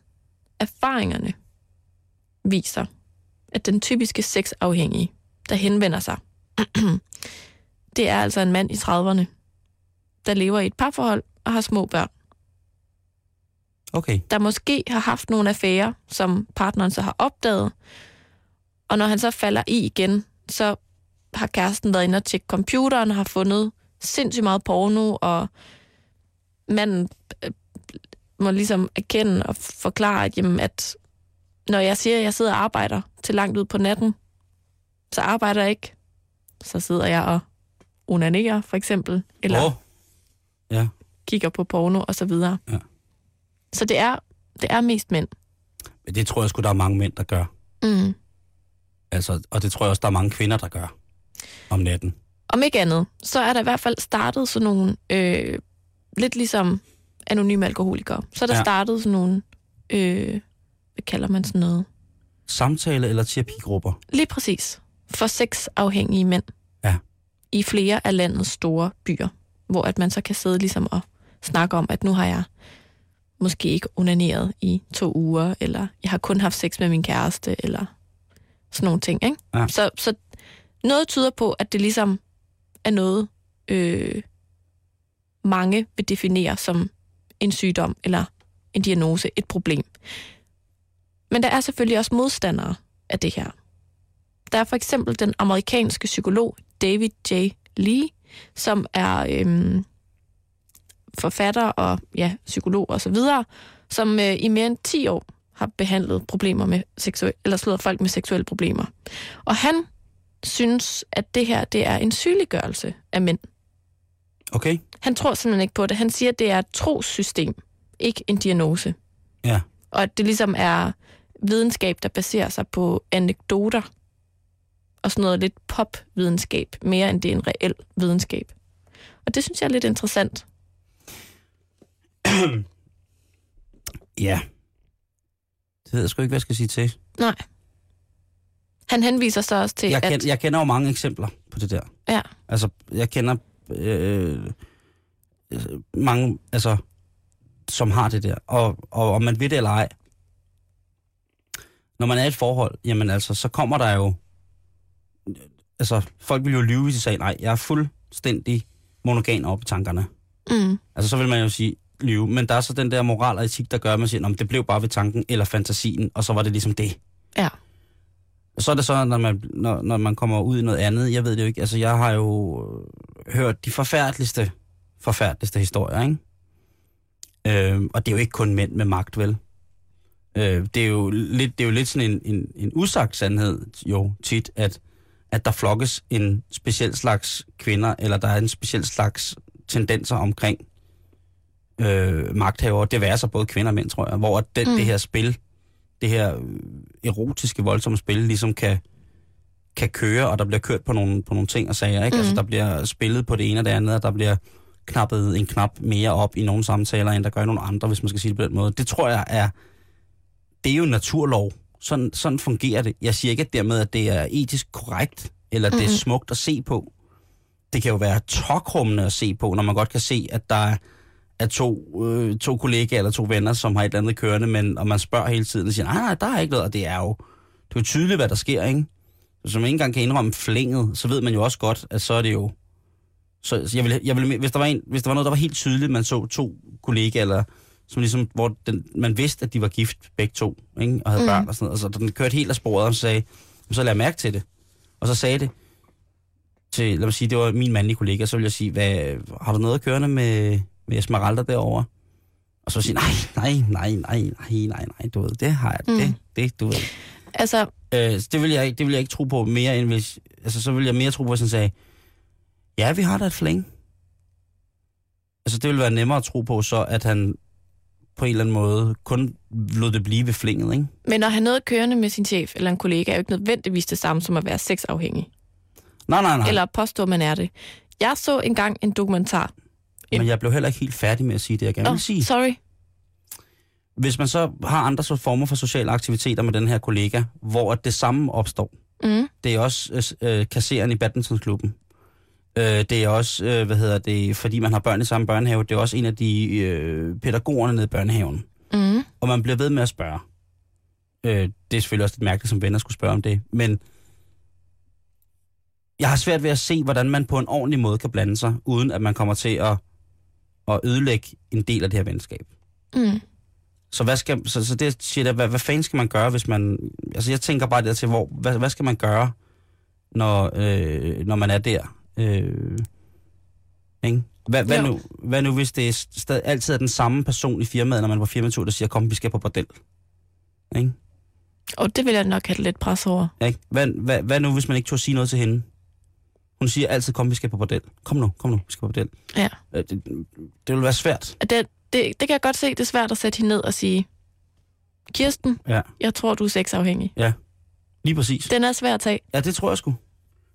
erfaringerne viser, at den typiske sexafhængige, der henvender sig, det er altså en mand i 30'erne, der lever i et parforhold og har små børn. Okay. Der måske har haft nogle affærer, som partneren så har opdaget, og når han så falder i igen, så har kæresten været inde og tjekke computeren har fundet sindssygt meget porno, og manden øh, må ligesom erkende og forklare, at, jamen, at når jeg siger, at jeg sidder og arbejder til langt ud på natten, så arbejder jeg ikke. Så sidder jeg og onanerer, for eksempel, eller Åh. Ja. kigger på porno og så videre. Ja. Så det er, det er mest mænd. Men det tror jeg sgu, der er mange mænd, der gør. Mm. Altså, og det tror jeg også, der er mange kvinder, der gør om natten. Om ikke andet, så er der i hvert fald startet sådan nogle, øh, lidt ligesom anonyme alkoholikere, så er der Ja. startet sådan nogle, øh, hvad kalder man sådan noget, samtale- eller terapigrupper. Lige præcis. For sexafhængige mænd. Ja. I flere af landets store byer. Hvor at man så kan sidde ligesom og snakke om, at nu har jeg måske ikke onaneret i to uger, eller jeg har kun haft sex med min kæreste, eller sådan nogle ting. Ikke? Ja. Så, så noget tyder på, at det ligesom er noget, øh, mange vil definere som en sygdom, eller en diagnose, et problem. Men der er selvfølgelig også modstandere af det her. Der er for eksempel den amerikanske psykolog David J. Lee, som er øhm, forfatter og ja, psykolog og så videre, som øh, i mere end 10 år har behandlet problemer med seksuel, eller slået folk med seksuelle problemer. Og han synes, at det her det er en sygeliggørelse af mænd. Okay? Han tror simpelthen ikke på det. Han siger, at det er et trossystem, ikke en diagnose. Ja. Og at det ligesom er videnskab, der baserer sig på anekdoter og sådan noget lidt pop-videnskab, mere end det er en reel videnskab. Og det synes jeg er lidt interessant. Ja. Det ved jeg sgu ikke, hvad jeg skal sige til. Nej. Han henviser så også til, Jeg, at... kend, jeg kender jo mange eksempler på det der. Ja, Altså, jeg kender øh, mange, altså, som har det der. Og, og om man ved det eller ej, når man er i et forhold, jamen altså, så kommer der jo... Altså, folk vil jo lyve, hvis de sagde, nej, jeg er fuldstændig monogan op i tankerne. mm, Altså, så vil man jo sige, lyve. Men der er så den der moral og etik, der gør, at man siger, "Nå, men det blev bare ved tanken eller fantasien, og så var det ligesom det. ja. Og så er det så, når man, når, når man kommer ud i noget andet. Jeg ved det jo ikke. Altså, jeg har jo øh, hørt de forfærdeligste, forfærdeligste historier, ikke? Øh, og det er jo ikke kun mænd med magt, vel? Øh, det, er jo lidt, det er jo lidt sådan en, en, en usagt sandhed, jo tit, at, at der flokkes en speciel slags kvinder, eller der er en speciel slags tendenser omkring øh, magthavere. Det værer sig både kvinder og mænd, tror jeg. Hvor den, Mm. mm. det her spil, det her øh, erotiske, voldsomme spil, ligesom kan, kan køre, og der bliver kørt på nogle, på nogle ting og sager. Ikke? Mm. Altså, Mhm. der bliver spillet på det ene og det andet, og der bliver knappet en knap mere op i nogle samtaler, end der gør i nogle andre, hvis man skal sige det på den måde. Det tror jeg er, det er jo naturlov. Sådan, sådan fungerer det. Jeg siger ikke at dermed, at det er etisk korrekt, eller mm-hmm. det er Mhm. smukt at se på. Det kan jo være tokrummende at se på, når man godt kan se, at der er er to, øh, to kollegaer eller to venner, som har et eller andet kørende, men, og man spørger hele tiden og siger, nej, nej, der er ikke noget, og det er jo, det er jo tydeligt, hvad der sker, ikke? Man ikke engang kan indrømme flænget, så ved man jo også godt, at så er det jo... Så jeg vil, jeg vil, hvis, der var en, hvis der var noget, der var helt tydeligt, man så to kollegaer, eller som ligesom, hvor den, man vidste, at de var gift begge to, ikke? og havde Mm. børn og sådan noget, og så den kørte helt af sporet, og så sagde, så lad mærke til det. Og så sagde det til, lad mig sige, det var min mandlige kollega, så ville jeg sige, hvad, har du noget kørende med, med Esmeralda derovre? Og så sige, nej, nej, nej, nej, nej, nej, nej, du ved, det har jeg, Mm. det, det, du ved. Altså, Øh, det vil, jeg, ikke- det vil jeg ikke tro på mere, end hvis, altså så vil jeg mere tro på, hvis han sagde, ja, vi har da et fling. Altså det ville være nemmere at tro på, så at han på en eller anden måde kun lod det blive ved flinget, ikke? men at have noget kørende med sin chef eller en kollega, er jo ikke nødvendigvis det samme som at være sexafhængig. Nej, nej, nej. Eller påstå, at man er det. Jeg så engang en dokumentar. Men jeg blev heller ikke helt færdig med at sige det, jeg gerne Åh, vil sige. sorry. Hvis man så har andre så former for sociale aktiviteter med den her kollega, hvor det samme opstår, Mm. det er også øh, kasseren i badmintonklubben. Øh, det er også, øh, hvad hedder det, fordi man har børn i samme børnehave, det er også en af de øh, pædagogerne nede i børnehaven. Mm. Og man bliver ved med at spørge. Øh, det er selvfølgelig også lidt mærkeligt, som venner skulle spørge om det, men jeg har svært ved at se, hvordan man på en ordentlig måde kan blande sig, uden at man kommer til at, at ødelægge en del af det her venskab. Mm. Så hvad skal, så, så det siger jeg, hvad, hvad fanden skal man gøre, hvis man, altså jeg tænker bare der til, hvor, hvad, hvad skal man gøre, når, øh, når man er der? Øh, ikke? Hvad, hvad, Jo. nu, hvad nu, hvis det er stadig, altid er den samme person i firmaet, når man var firmatur, der siger, kom, vi skal på bordel? Ikke? Og det vil jeg nok have lidt pres over. Ikke? Hvad, hvad, hvad nu, hvis man ikke turde sige noget til hende? Hun siger altid, kom, vi skal på bordel. Kom nu, kom nu, vi skal på bordel. Ja. Øh, Det, det vil være svært. Det, det, det kan jeg godt se, det er svært at sætte hende ned og sige, Kirsten, Ja, jeg tror, du er sexafhængig. lige præcis. Den er svær at tage. Ja, det tror jeg sgu.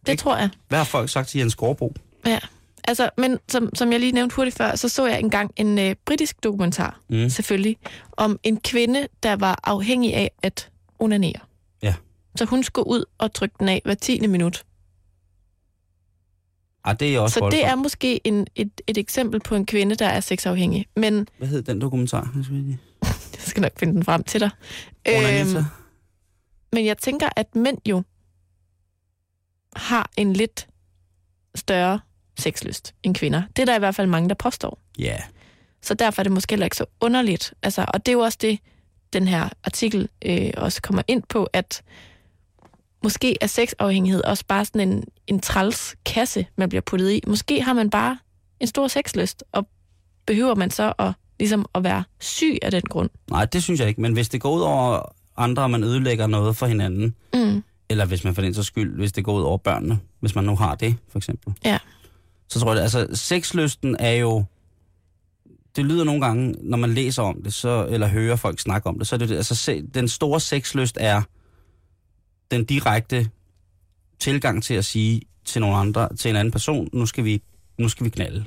Det Ikke? tror jeg. Hvad har folk sagt til Jens Gårdbo? Ja. Altså, men som, som jeg lige nævnte hurtigt før, så så jeg engang en øh, britisk dokumentar, Mm. selvfølgelig, om en kvinde, der var afhængig af at onanere. Ja. Så hun skulle ud og trykke den af hver tiende minut. Ah, det er også Så det voldsomt. er måske en, et, et eksempel på en kvinde, der er sexafhængig. Men Hvad hed den dokumentar? Jeg skal lige- jeg skal nok finde den frem til dig. Onanita? men jeg tænker, at mænd jo har en lidt større sexlyst end kvinder. Det er der i hvert fald mange, der påstår. Ja. Så derfor er det måske heller ikke så underligt. Altså, og det er jo også det, den her artikel øh, også kommer ind på, at måske er sexafhængighed også bare sådan en, en træls kasse, man bliver puttet i. Måske har man bare en stor sexlyst, og behøver man så at, ligesom at være syg af den grund. Nej, det synes jeg ikke. Men hvis det går ud over andre, og man ødelægger noget for hinanden, Mm. eller hvis man for den så skyld, hvis det går ud over børnene, hvis man nu har det, for eksempel. Ja. Så tror jeg, altså sexlysten er jo, det lyder nogle gange, når man læser om det, så, eller hører folk snakke om det, så er det, altså se, den store sexlyst er den direkte tilgang til at sige til nogle andre, til en anden person, nu skal vi, nu skal vi knalde.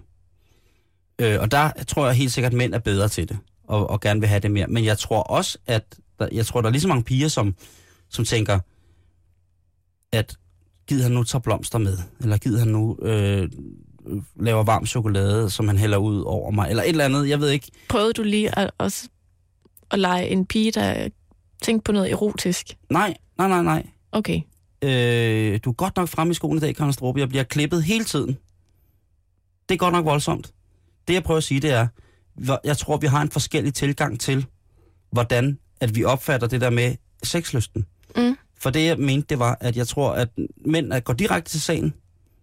Øh, og der tror jeg helt sikkert, at mænd er bedre til det, og, og gerne vil have det mere. Men jeg tror også, at der, jeg tror, der er lige så mange piger, som, som tænker, at gider han nu tage blomster med, eller gider han nu øh, laver varm chokolade, som han hælder ud over mig, eller et eller andet, jeg ved ikke. Prøvede du lige at, at, at lege en pige, der tænkte på noget erotisk? Nej, nej, nej, nej. Okay. Øh, du er godt nok fremme i skolen i dag, Karen Strup. Jeg bliver klippet hele tiden. Det er godt nok voldsomt. Det, jeg prøver at sige, det er, jeg tror, vi har en forskellig tilgang til, hvordan at vi opfatter det der med sexlysten. Mm. For det, jeg mente, det var, at jeg tror, at mænd at går direkte til sagen,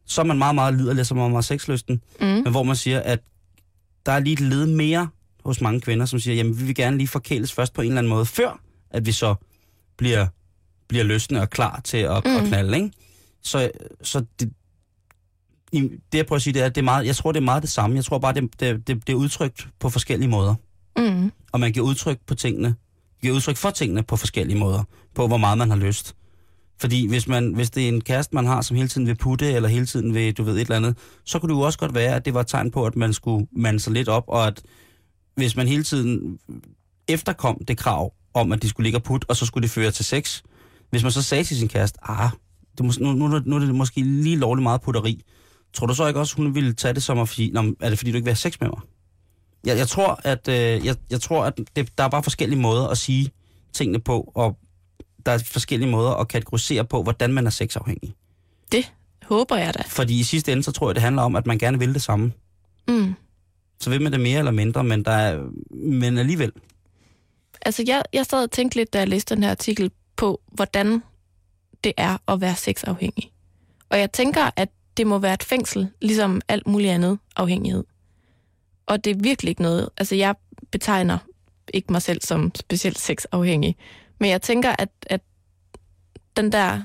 så er man meget, meget liderlig, så er man meget sexlysten. Mm. Men hvor man siger, at der er lige et led mere hos mange kvinder, som siger, jamen vi vil gerne lige forkæles først på en eller anden måde, før at vi så bliver, bliver løsne og klar til at, mm. at knalde, ikke? Så, så det, det, jeg prøver at sige, det er, det er meget, jeg tror, det er meget det samme. Jeg tror bare, det, det, det, det er udtrykt på forskellige måder. Mm. Og man giver udtryk på tingene, giver udtryk for tingene på forskellige måder, på hvor meget man har lyst. Fordi hvis, man, hvis det er en kæreste, man har, som hele tiden vil putte, eller hele tiden vil, du ved, et eller andet, så kunne det jo også godt være, at det var et tegn på, at man skulle mande sig lidt op, og at hvis man hele tiden efterkom det krav om, at de skulle ligge og putte, og så skulle det føre til sex, hvis man så sagde til sin kæreste, ah, det mås- nu, nu, er det- nu er det måske lige lovligt meget putteri, tror du så ikke også, hun ville tage det som at sige, "Nå, men er det fordi, du ikke vil have sex med mig? Jeg, jeg tror, at, øh, jeg, jeg tror, at det, der er bare forskellige måder at sige tingene på, og der er forskellige måder at kategorisere på, hvordan man er sexafhængig. Det håber jeg da. Fordi i sidste ende, så tror jeg, det handler om, at man gerne vil det samme. Mm. Så vil man det mere eller mindre, men, der er, men alligevel. Altså, jeg, jeg sad og tænkte lidt, da jeg læste den her artikel, på, hvordan det er at være sexafhængig. Og jeg tænker, at det må være et fængsel, ligesom alt muligt andet afhængighed. Og det er virkelig ikke noget... Altså, jeg betegner ikke mig selv som specielt sexafhængig, men jeg tænker, at, at den der...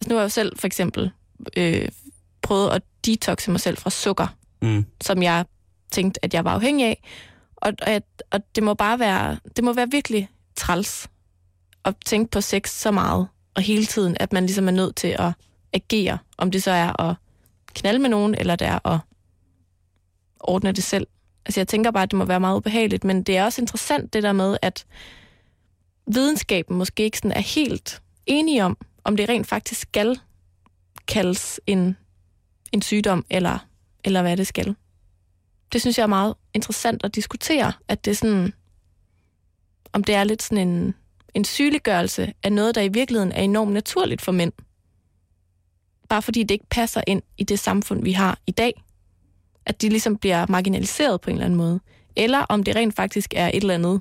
Altså, nu har jeg jo selv for eksempel øh, prøvet at detoxe mig selv fra sukker, Mm. som jeg tænkte, at jeg var afhængig af. Og, og, at, og det må bare være, det må være virkelig træls at tænke på sex så meget, og hele tiden, at man ligesom er nødt til at agere, om det så er at knalde med nogen, eller det er at ordne det selv. Altså jeg tænker bare, at det må være meget ubehageligt, men det er også interessant det der med, at videnskaben måske ikke sådan er helt enige om, om det rent faktisk skal kaldes en, en sygdom, eller, eller hvad det skal. Det synes jeg er meget interessant at diskutere, at det er sådan, om det er lidt sådan en, en sygeliggørelse af noget, der i virkeligheden er enormt naturligt for mænd. Bare fordi det ikke passer ind i det samfund, vi har i dag. At de ligesom bliver marginaliseret på en eller anden måde. Eller om det rent faktisk er et eller andet,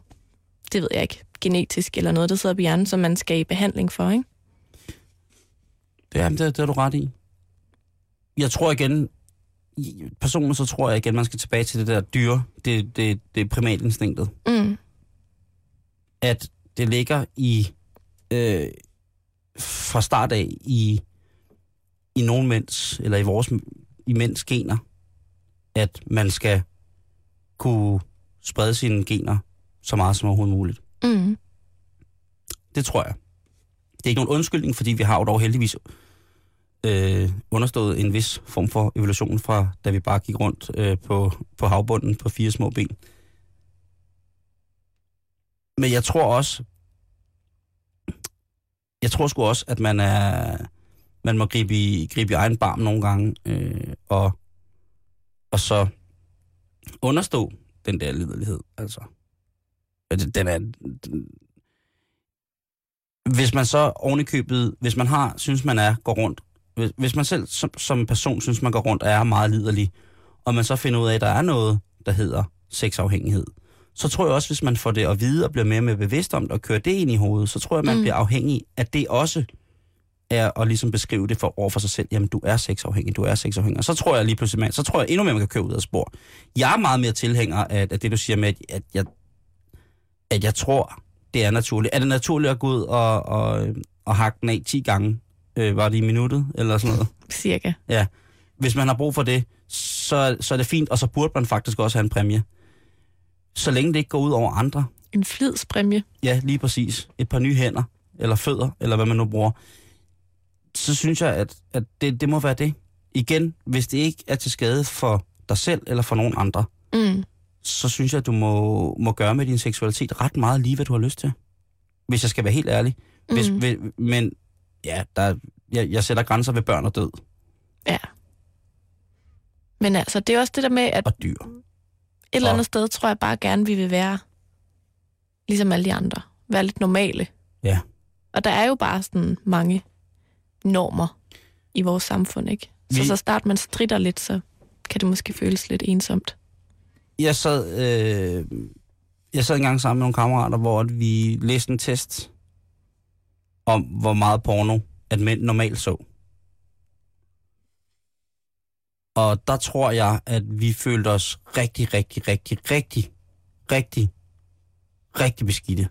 det ved jeg ikke, genetisk eller noget, der sidder på hjernen, som man skal i behandling for, ikke? Det, er, det, det er du ret i. Jeg tror igen, personligt så tror jeg igen, man skal tilbage til det der dyre, det, det, det primatinstinktet. Mm. At det ligger i, øh, fra start af i, i nogen mænds, eller i vores, i mænds gener, at man skal kunne sprede sine gener så meget som overhovedet muligt. Mm. Det tror jeg. Det er ikke nogen undskyldning, fordi vi har jo dog heldigvis øh, understået en vis form for evolution fra, da vi bare gik rundt øh, på, på havbunden på fire små ben. Men jeg tror også, jeg tror sgu også, at man er man må gribe i, gribe i egen barm nogle gange, øh, og, og så understå den der liderlighed, altså. Den- Den er... Den, hvis man så ovenikøbet, hvis man har, synes man er, går rundt, hvis, hvis man selv som, som person synes, man går rundt og er meget liderlig, og man så finder ud af, at der er noget, der hedder sexafhængighed, så tror jeg også, hvis man får det at vide og bliver mere mere bevidst om det og kører det ind i hovedet, så tror jeg, man Mm. mm. bliver afhængig af det også er at ligesom beskrive det for over for sig selv. Jamen, du er sexafhængig, du er sexafhængig. Og så tror jeg lige pludselig, man, så tror jeg endnu mere, man kan køre ud af spor. Jeg er meget mere tilhænger af, af det, du siger med, at, at, jeg, at jeg tror, det er naturligt. Er det naturligt at gå ud og, og, og hakke den af 10 gange? Øh, var det i minuttet, eller sådan noget? Cirka. Ja. Hvis man har brug for det, så, så er det fint, og så burde man faktisk også have en præmie. Så længe det ikke går ud over andre. En flidspræmie. Ja, lige præcis. Et par nye hænder, eller fødder, eller hvad man nu bruger. Så synes jeg, at, at det, det må være det. Igen, hvis det ikke er til skade for dig selv eller for nogen andre, Mm. så synes jeg, at du må, må gøre med din seksualitet ret meget lige, hvad du har lyst til. Hvis jeg skal være helt ærlig. Hvis, Mm. ved, men ja, der, jeg, jeg sætter grænser ved børn og død Ja. Men altså, det er også det der med, at og dyr. Et eller andet sted tror jeg bare gerne, vi vil være ligesom alle de andre. Være lidt normale. Ja. Og der er jo bare sådan mange normer i vores samfund, ikke? Så Vi- så snart man strider lidt, så kan det måske føles lidt ensomt. Jeg sad, øh, jeg sad engang sammen med nogle kammerater, hvor vi læste en test om, hvor meget porno, at mænd normalt så. Og der tror jeg, at vi følte os rigtig, rigtig, rigtig, rigtig, rigtig, rigtig beskidte.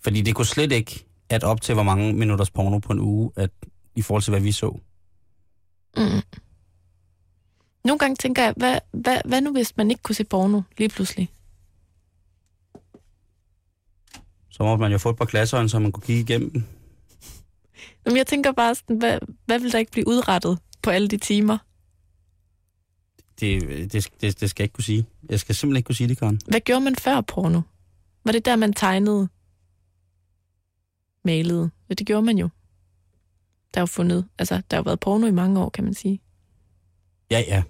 Fordi det kunne slet ikke at op til, hvor mange minutters porno på en uge, at, i forhold til, hvad vi så. Mm. Nogle gange tænker jeg, hvad, hvad, hvad nu hvis man ikke kunne se porno lige pludselig? Så må man jo få et par klasser, så man kunne kigge igennem dem. Jamen, jeg tænker bare sådan, hvad, hvad vil der ikke blive udrettet på alle de timer? Det, det, det, det skal jeg ikke kunne sige. Jeg skal simpelthen ikke kunne sige det, Karen. Hvad gjorde man før porno? Var det der, man tegnede? Malede? Ja, det gjorde man jo. Der er jo fundet, altså, der har jo været porno i mange år, kan man sige. Ja, ja.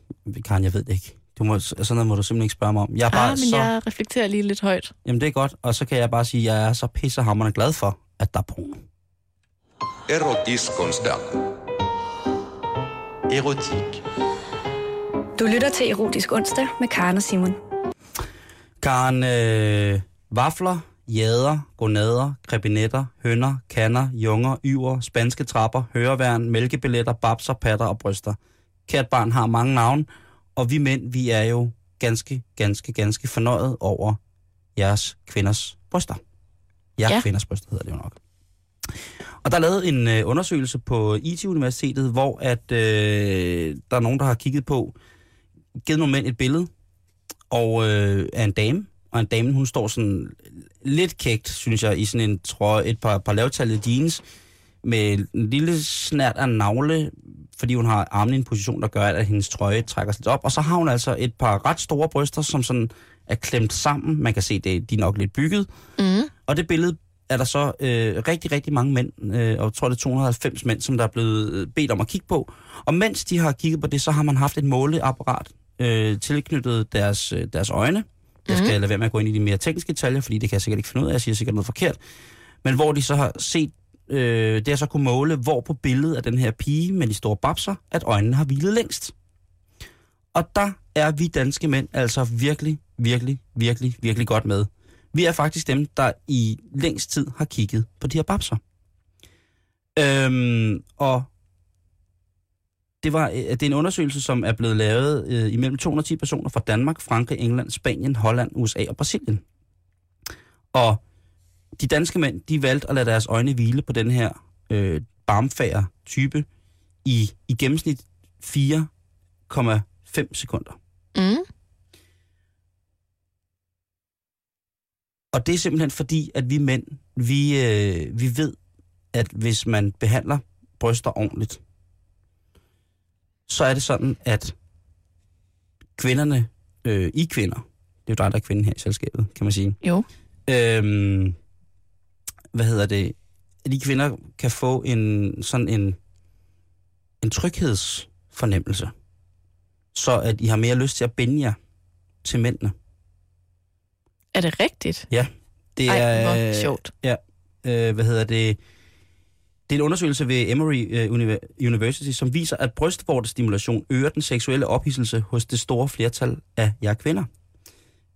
Karen, jeg ved det ikke. Du må, sådan noget må du simpelthen ikke spørge mig om. Jeg er bare Ah, men så... jeg reflekterer lige lidt højt. Jamen, det er godt. Og så kan jeg bare sige, at jeg er så pissehammerende glad for, at der er porno. Erotiskonsdag. Erotik. Du lytter til Erotisk Onsdag med Karen og Simon. Karen, øh, vafler, jader, gonader, krebinetter, hønder, kanner, junger, yver, spanske trapper, høreværn, mælkebilletter, babser, patter og bryster. Kært barn har mange navne, og vi mænd, vi er jo ganske, ganske, ganske fornøjet over jeres kvinders bryster. Jeres Ja. ja. kvinders bryster hedder det jo nok. Og der er lavet en øh, undersøgelse på IT-universitetet, hvor at, øh, der er nogen, der har kigget på, givet nogle mænd et billede, og øh, af en dame, og en dame, hun står sådan lidt kægt, synes jeg, i sådan en trøje, et par, par lavtallede jeans, med en lille snært af navle, fordi hun har armen i en position, der gør, at hendes trøje trækker sig lidt op. Og så har hun altså et par ret store bryster, som sådan er klemt sammen. Man kan se, det de er nok lidt bygget. Mm. Og det billede er der så øh, rigtig, rigtig mange mænd, øh, og jeg tror det er 290 mænd, som der er blevet øh, bedt om at kigge på. Og mens de har kigget på det, så har man haft et måleapparat øh, tilknyttet deres, øh, deres øjne. Jeg skal lade være med at gå ind i de mere tekniske detaljer, fordi det kan jeg sikkert ikke finde ud af, jeg siger sikkert noget forkert. Men hvor de så har set, øh, det har så kunne måle, hvor på billedet af den her pige med de store babser, at øjnene har hvilet længst. Og der er vi danske mænd altså virkelig, virkelig, virkelig, virkelig godt med. Vi er faktisk dem, der i længst tid har kigget på de her babser. Øhm, og det, var, øh, det er en undersøgelse, som er blevet lavet øh, imellem 210 personer fra Danmark, Frankrig, England, Spanien, Holland, USA og Brasilien. Og de danske mænd, de valgte at lade deres øjne hvile på den her øh, barmfager type i, i gennemsnit 4,5 sekunder. Mm. Og det er simpelthen fordi, at vi mænd, vi, øh, vi ved, at hvis man behandler bryster ordentligt, så er det sådan, at kvinderne, øh, i kvinder, det er jo dig, der er kvinden her i selskabet, kan man sige, Jo. øhm, hvad hedder det, at de kvinder kan få en sådan en, en tryghedsfornemmelse, så at I har mere lyst til at binde jer til mændene. Er det rigtigt? Det Ej, er, hvor sjovt. Ja, øh, hvad hedder det? Det er en undersøgelse ved Emory øh, Univer- University, som viser, at brystvortestimulation øger den seksuelle ophidselse hos det store flertal af jer kvinder.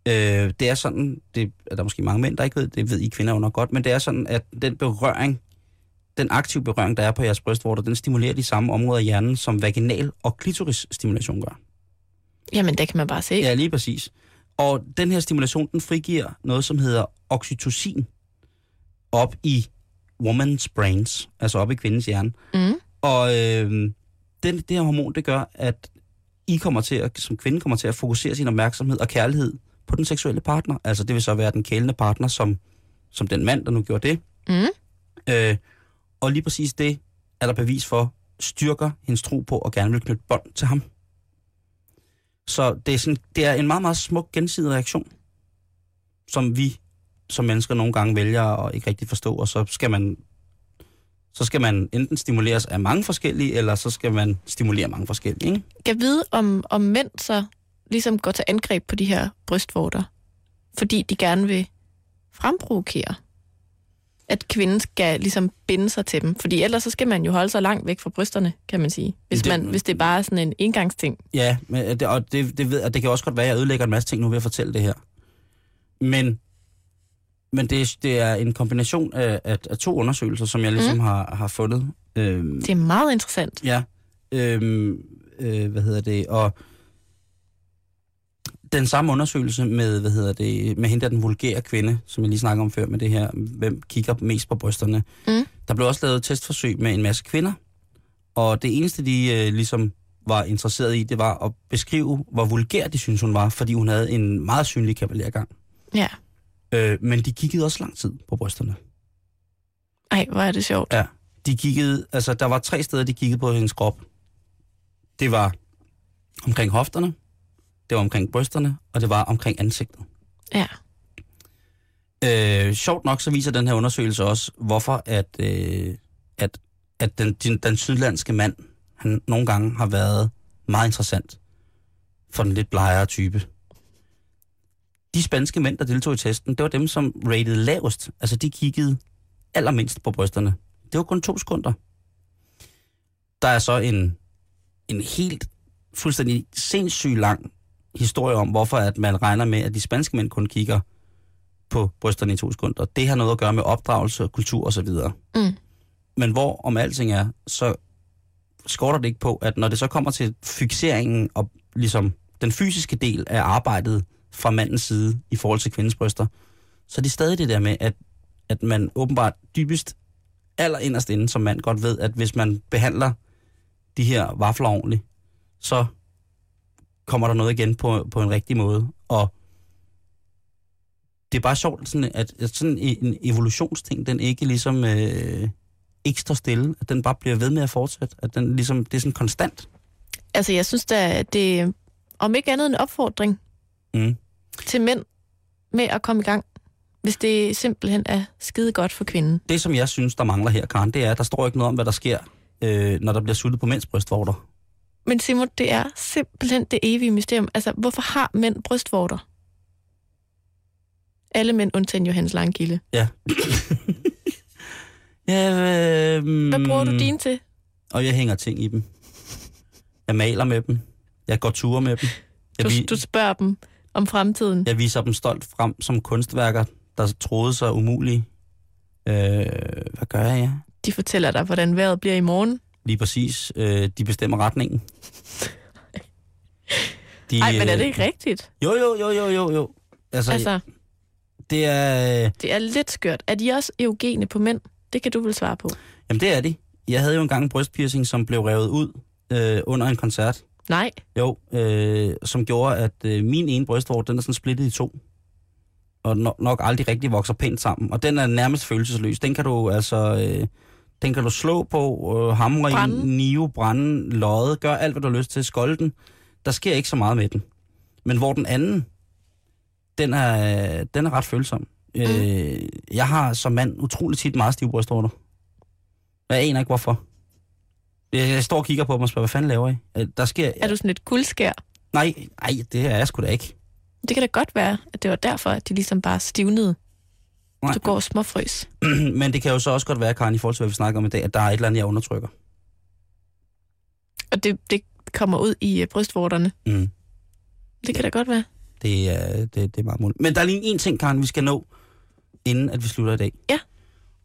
Øh, det er sådan, det er der måske mange mænd, der ikke ved, det ved I kvinder nok godt, men det er sådan, at den berøring, den aktive berøring, der er på jeres brystvorter, den stimulerer de samme områder af hjernen, som vaginal- og klitoris-stimulation gør. Jamen, det kan man bare se. Ja, lige præcis. Og den her stimulation, den frigiver noget, som hedder oxytocin op i woman's brains, altså op i kvindens hjerne. Mm. Og øh, den, det her hormon, det gør, at I kommer til at, som kvinde kommer til at fokusere sin opmærksomhed og kærlighed på den seksuelle partner. Altså det vil så være den kælende partner, som, som den mand, der nu gjorde det. Mm. Øh, og lige præcis det er der bevis for, styrker hendes tro på og gerne vil knytte bånd til ham. Så det er, sådan, det er en meget, meget smuk gensidig reaktion, som vi som mennesker nogle gange vælger at ikke rigtig forstå, og så skal man så skal man enten stimuleres af mange forskellige, eller så skal man stimulere mange forskellige. Ikke? Jeg vide, om, om mænd så ligesom går til angreb på de her brystvorter, fordi de gerne vil fremprovokere, at kvinden skal ligesom binde sig til dem. Fordi ellers så skal man jo holde sig langt væk fra brysterne, kan man sige. Hvis, Det- man, hvis det bare er sådan en engangsting. Ja, men det, og det, det, ved, og det kan også godt være, at jeg ødelægger en masse ting nu ved at fortælle det her. Men, men det, er- det er en kombination af, af, af to undersøgelser, som jeg ligesom mm. har, har fundet. Øhm, Det er meget interessant. Ja. Øhm, øh, hvad hedder det? Og den samme undersøgelse med, hvad hedder det, med hende der den vulgære kvinde, som jeg lige snakkede om før med det her, hvem kigger mest på brysterne. Mm. Der blev også lavet testforsøg med en masse kvinder, og det eneste, de øh, ligesom var interesseret i, det var at beskrive, hvor vulgær de synes hun var, fordi hun havde en meget synlig kavalergang. Ja. Øh, men de kiggede også lang tid på brysterne. Ej, hvor er det sjovt. Ja, de kiggede, altså der var tre steder, de kiggede på hendes krop. Det var omkring hofterne, det var omkring brysterne, og det var omkring ansigtet. Ja. Øh, sjovt nok så viser den her undersøgelse også, hvorfor at, øh, at, at den, den, den sydlandske mand, han nogle gange har været meget interessant for den lidt blegere type. De spanske mænd, der deltog i testen, det var dem, som rated lavest. Altså de kiggede allermindst på brysterne. Det var kun to sekunder. Der er så en, en helt fuldstændig sindssygt lang historie om, hvorfor at man regner med, at de spanske mænd kun kigger på brysterne i to sekunder. Det har noget at gøre med opdragelse, kultur osv. Mm. Men hvor om alting er, så skorter det ikke på, at når det så kommer til fixeringen og ligesom den fysiske del af arbejdet fra mandens side i forhold til kvindens bryster, så er det stadig det der med, at, at man åbenbart dybest allerinderst inde som mand godt ved, at hvis man behandler de her vafler ordentligt, så kommer der noget igen på, på en rigtig måde. Og det er bare sjovt, sådan, at, at sådan en evolutionsting, den ikke ligesom øh, ikke står stille, at den bare bliver ved med at fortsætte, at den ligesom, det er sådan konstant. Altså, jeg synes da, det om ikke andet en opfordring Mm. til mænd med at komme i gang, hvis det simpelthen er skide godt for kvinden. Det, som jeg synes, der mangler her, Karen, det er, at der står ikke noget om, hvad der sker, øh, når der bliver suttet på mænds brystvorter. Men Simon, det er simpelthen det evige mysterium. Altså, hvorfor har mænd brystvorter? Alle mænd undtagen Johannes Langkilde. Ja. ja øh, Hvad bruger du dine til? Og jeg hænger ting i dem. Jeg maler med dem. Jeg går ture med dem. Jeg, Du, vi, du spørger dem om fremtiden. jeg viser dem stolt frem som kunstværker, der troede sig umulige. Øh, hvad gør jeg, ja? De fortæller dig, hvordan vejret bliver i morgen. Lige præcis. Øh, de bestemmer retningen. De, Nej, men er det øh, ikke rigtigt? Jo, jo, jo, jo, jo, jo. Altså, altså, Altså, det er... det er lidt skørt. Er de også eugene på mænd? Det kan du vel svare på. Jamen, det er de. Jeg havde jo engang en brystpiercing, som blev revet ud øh, under en koncert. Nej. Jo, øh, som gjorde, at øh, min ene brystvort, den er sådan splittet i to. Og no- nok aldrig rigtig vokser pænt sammen. Og den er nærmest følelsesløs. Den kan du altså... Øh, den kan du slå på, øh, hamre i, nive, brænde, lodde, gør alt, hvad du har lyst til, skolde den. Der sker ikke så meget med den. Men hvor den anden, den er, den er ret følsom. Mm. Øh, jeg har som mand utroligt tit meget stive brystvorter. Jeg aner ikke, hvorfor. Jeg, jeg står og kigger på dem og spørger, hvad fanden laver I? Øh, Der sker... Er du sådan et guldskær? Nej, nej, det er jeg sgu da ikke. Det kan da godt være, at det var derfor, at de ligesom bare stivnede. Nej. Du går småfrøs. Men det kan jo så også godt være, Karen, i forhold til, hvad vi snakker om i dag, at der er et eller andet, jeg undertrykker. Og det, det kommer ud i uh, brystvorterne. Mm. Det kan da godt være. Det er, det, det er meget muligt. Men der er lige en ting, Karen, vi skal nå, inden at vi slutter i dag. Ja.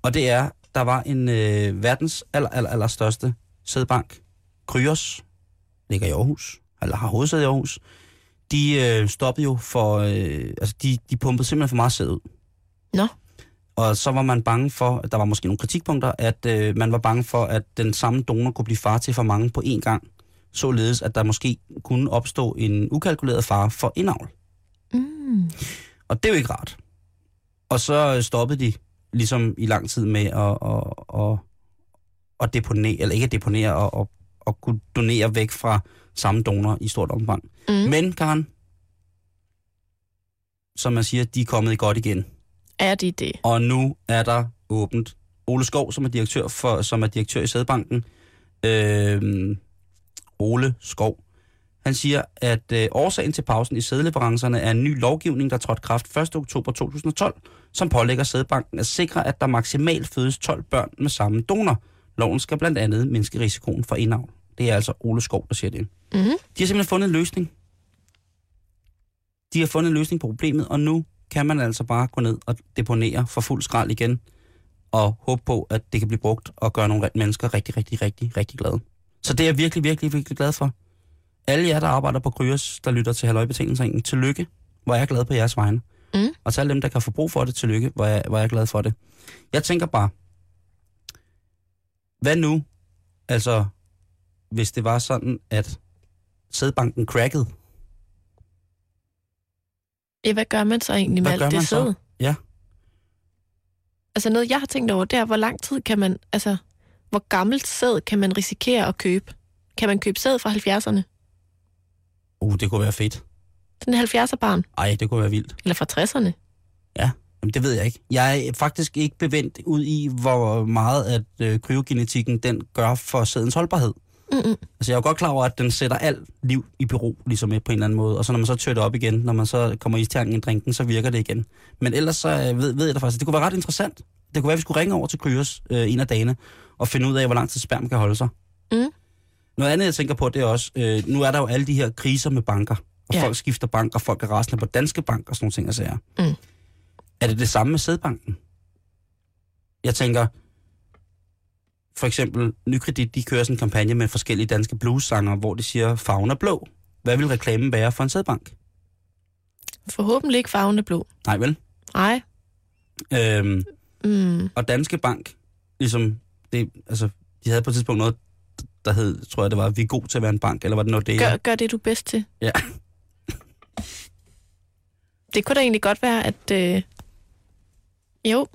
Og det er, der var en øh, verdens aller, aller, aller største sædbank, Kryos, ligger i Aarhus, eller har hovedsæde i Aarhus. De øh, stoppede jo for, øh, altså de, de pumpede simpelthen for meget sæd ud. Nå. Og så var man bange for, der var måske nogle kritikpunkter, at øh, man var bange for, at den samme donor kunne blive far til for mange på én gang. Således, at der måske kunne opstå en ukalkuleret far for indavl. Mm. Og det er jo ikke rart. Og så stoppede de ligesom i lang tid med at, at, at, at deponere, eller ikke at deponere, og at, at kunne donere væk fra samme donor i stort omfang. Mm. Men, Karen, som man siger, de er kommet godt igen. Er de det? Og nu er der åbent. Ole Skov, som er direktør, for, som er direktør i Sædbanken, øh, Ole Skov, han siger, at øh, årsagen til pausen i sædleverancerne er en ny lovgivning, der trådte kraft 1. oktober 2012, som pålægger Sædbanken at sikre, at der maksimalt fødes 12 børn med samme donor. Loven skal blandt andet mindske risikoen for indavl. Det er altså Ole Skov, der siger det. Mm-hmm. De har simpelthen fundet en løsning. De har fundet en løsning på problemet, og nu kan man altså bare gå ned og deponere for fuld skrald igen, og håbe på, at det kan blive brugt og gøre nogle mennesker rigtig, rigtig, rigtig, rigtig glade. Så det er jeg virkelig, virkelig, virkelig glad for. Alle jer, der arbejder på Kryos, der lytter til Halløjbetalingsringen, tillykke, hvor jeg er glad på jeres vegne. Mm. Og til alle dem, der kan få brug for det, tillykke, hvor jeg, hvor jeg er glad for det. Jeg tænker bare, hvad nu, altså, hvis det var sådan, at sædbanken crackede, Ja, hvad gør man så egentlig med Hvad alt det sæd? Ja. Altså noget, jeg har tænkt over, det er, hvor lang tid kan man, altså, hvor gammelt sæd kan man risikere at købe? Kan man købe sæd fra 70'erne? uh, det kunne være fedt. Sådan en 70'er barn? Ej, det kunne være vildt. Eller fra 60'erne? Jamen, det ved jeg ikke. Jeg er faktisk ikke bevendt ud i, hvor meget at øh, kryogenetikken den gør for sædens holdbarhed. Mm-mm. Altså, jeg er jo godt klar over, at den sætter alt liv i bero, ligesom på en eller anden måde. Og så når man så tør det op igen, når man så kommer isterningen i drinken, så virker det igen. Men ellers så øh, ved, ved jeg det faktisk. at Det kunne være ret interessant. Det kunne være, at vi skulle ringe over til Kryos øh, en af dagene, og finde ud af, hvor lang tid sperm kan holde sig. Mm. Noget andet, jeg tænker på, det er også, øh, nu er der jo alle de her kriser med banker. Og Ja. folk skifter banker, folk er rasende på danske banker og sådan nogle ting og sager. Mm. Er det det samme med sædbanken? Jeg tænker, for eksempel, Nykredit, de kører sådan en kampagne med forskellige danske bluessanger, hvor de siger, farven er blå. Hvad vil reklamen være for en sædbank? Forhåbentlig ikke farvende blå. Nej vel? Nej. Øhm, Mm. og Danske Bank, ligesom, det, altså, de havde på et tidspunkt noget, der hed, tror jeg det var, vi er god til at være en bank, eller var det noget det? Gør, gør det, du er bedst til. Ja. Det kunne da egentlig godt være, at... Øh... Jo,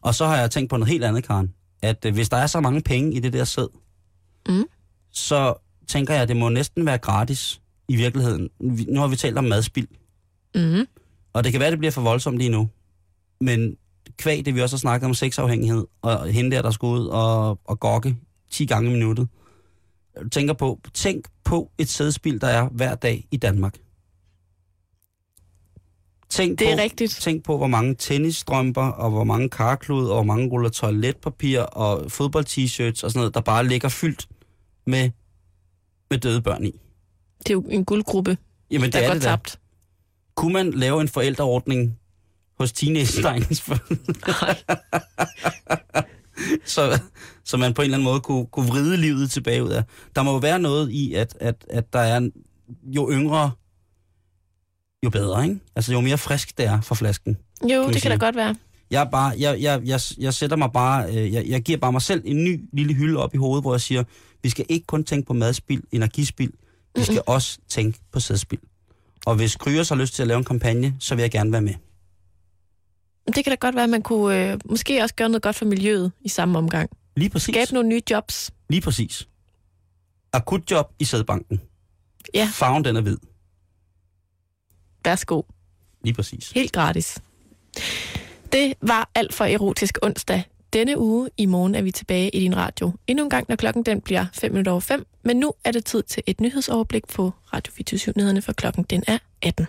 Og så har jeg tænkt på noget helt andet, Karen. At øh, hvis der er så mange penge i det der sæd, Mm. så tænker jeg, at det må næsten være gratis i virkeligheden. Vi- Nu har vi talt om madspild, mm. og det kan være, at det bliver for voldsomt lige nu. Men kvæg det, vi også har snakket om sexafhængighed, og hende der, der skal ud og, og gokke 10 gange i minuttet. Tænker på, tænk på et sædspild, der er hver dag i Danmark. Tænk det er på, rigtigt. Tænk på, hvor mange tennisstrømper, og hvor mange karklud, og hvor mange ruller toiletpapir, og fodbold-t-shirts og sådan noget, der bare ligger fyldt med, med døde børn i. Det er jo en guldgruppe, Jamen, der det er er godt det da. tabt. Kunne man lave en forældreordning hos teenage-drengens så, så man på en eller anden måde kunne, kunne vride livet tilbage ud af. Der må jo være noget i, at, at, at der er jo yngre, jo bedre, ikke? Altså jo mere frisk det er for flasken. Jo, man det kan da godt være. Jeg, bare, jeg, jeg, jeg, jeg sætter mig bare, øh, jeg, jeg giver bare mig selv en ny lille hylde op i hovedet, hvor jeg siger, vi skal ikke kun tænke på madspild, energispild, vi skal også tænke på sædspild. Og hvis Kryos har lyst til at lave en kampagne, så vil jeg gerne være med. Det kan da godt være, at man kunne øh, måske også gøre noget godt for miljøet i samme omgang. Lige præcis. Skabe nogle nye jobs. Lige præcis. Akutjob i sædbanken. Ja. Farven den er hvid. Værsgo. Lige præcis. Helt gratis. Det var alt for erotisk onsdag denne uge. I morgen er vi tilbage i din radio endnu en gang, når klokken den bliver 5 minutter over 5. Men nu er det tid til et nyhedsoverblik på Radio 24 nyhederne for klokken den er 18.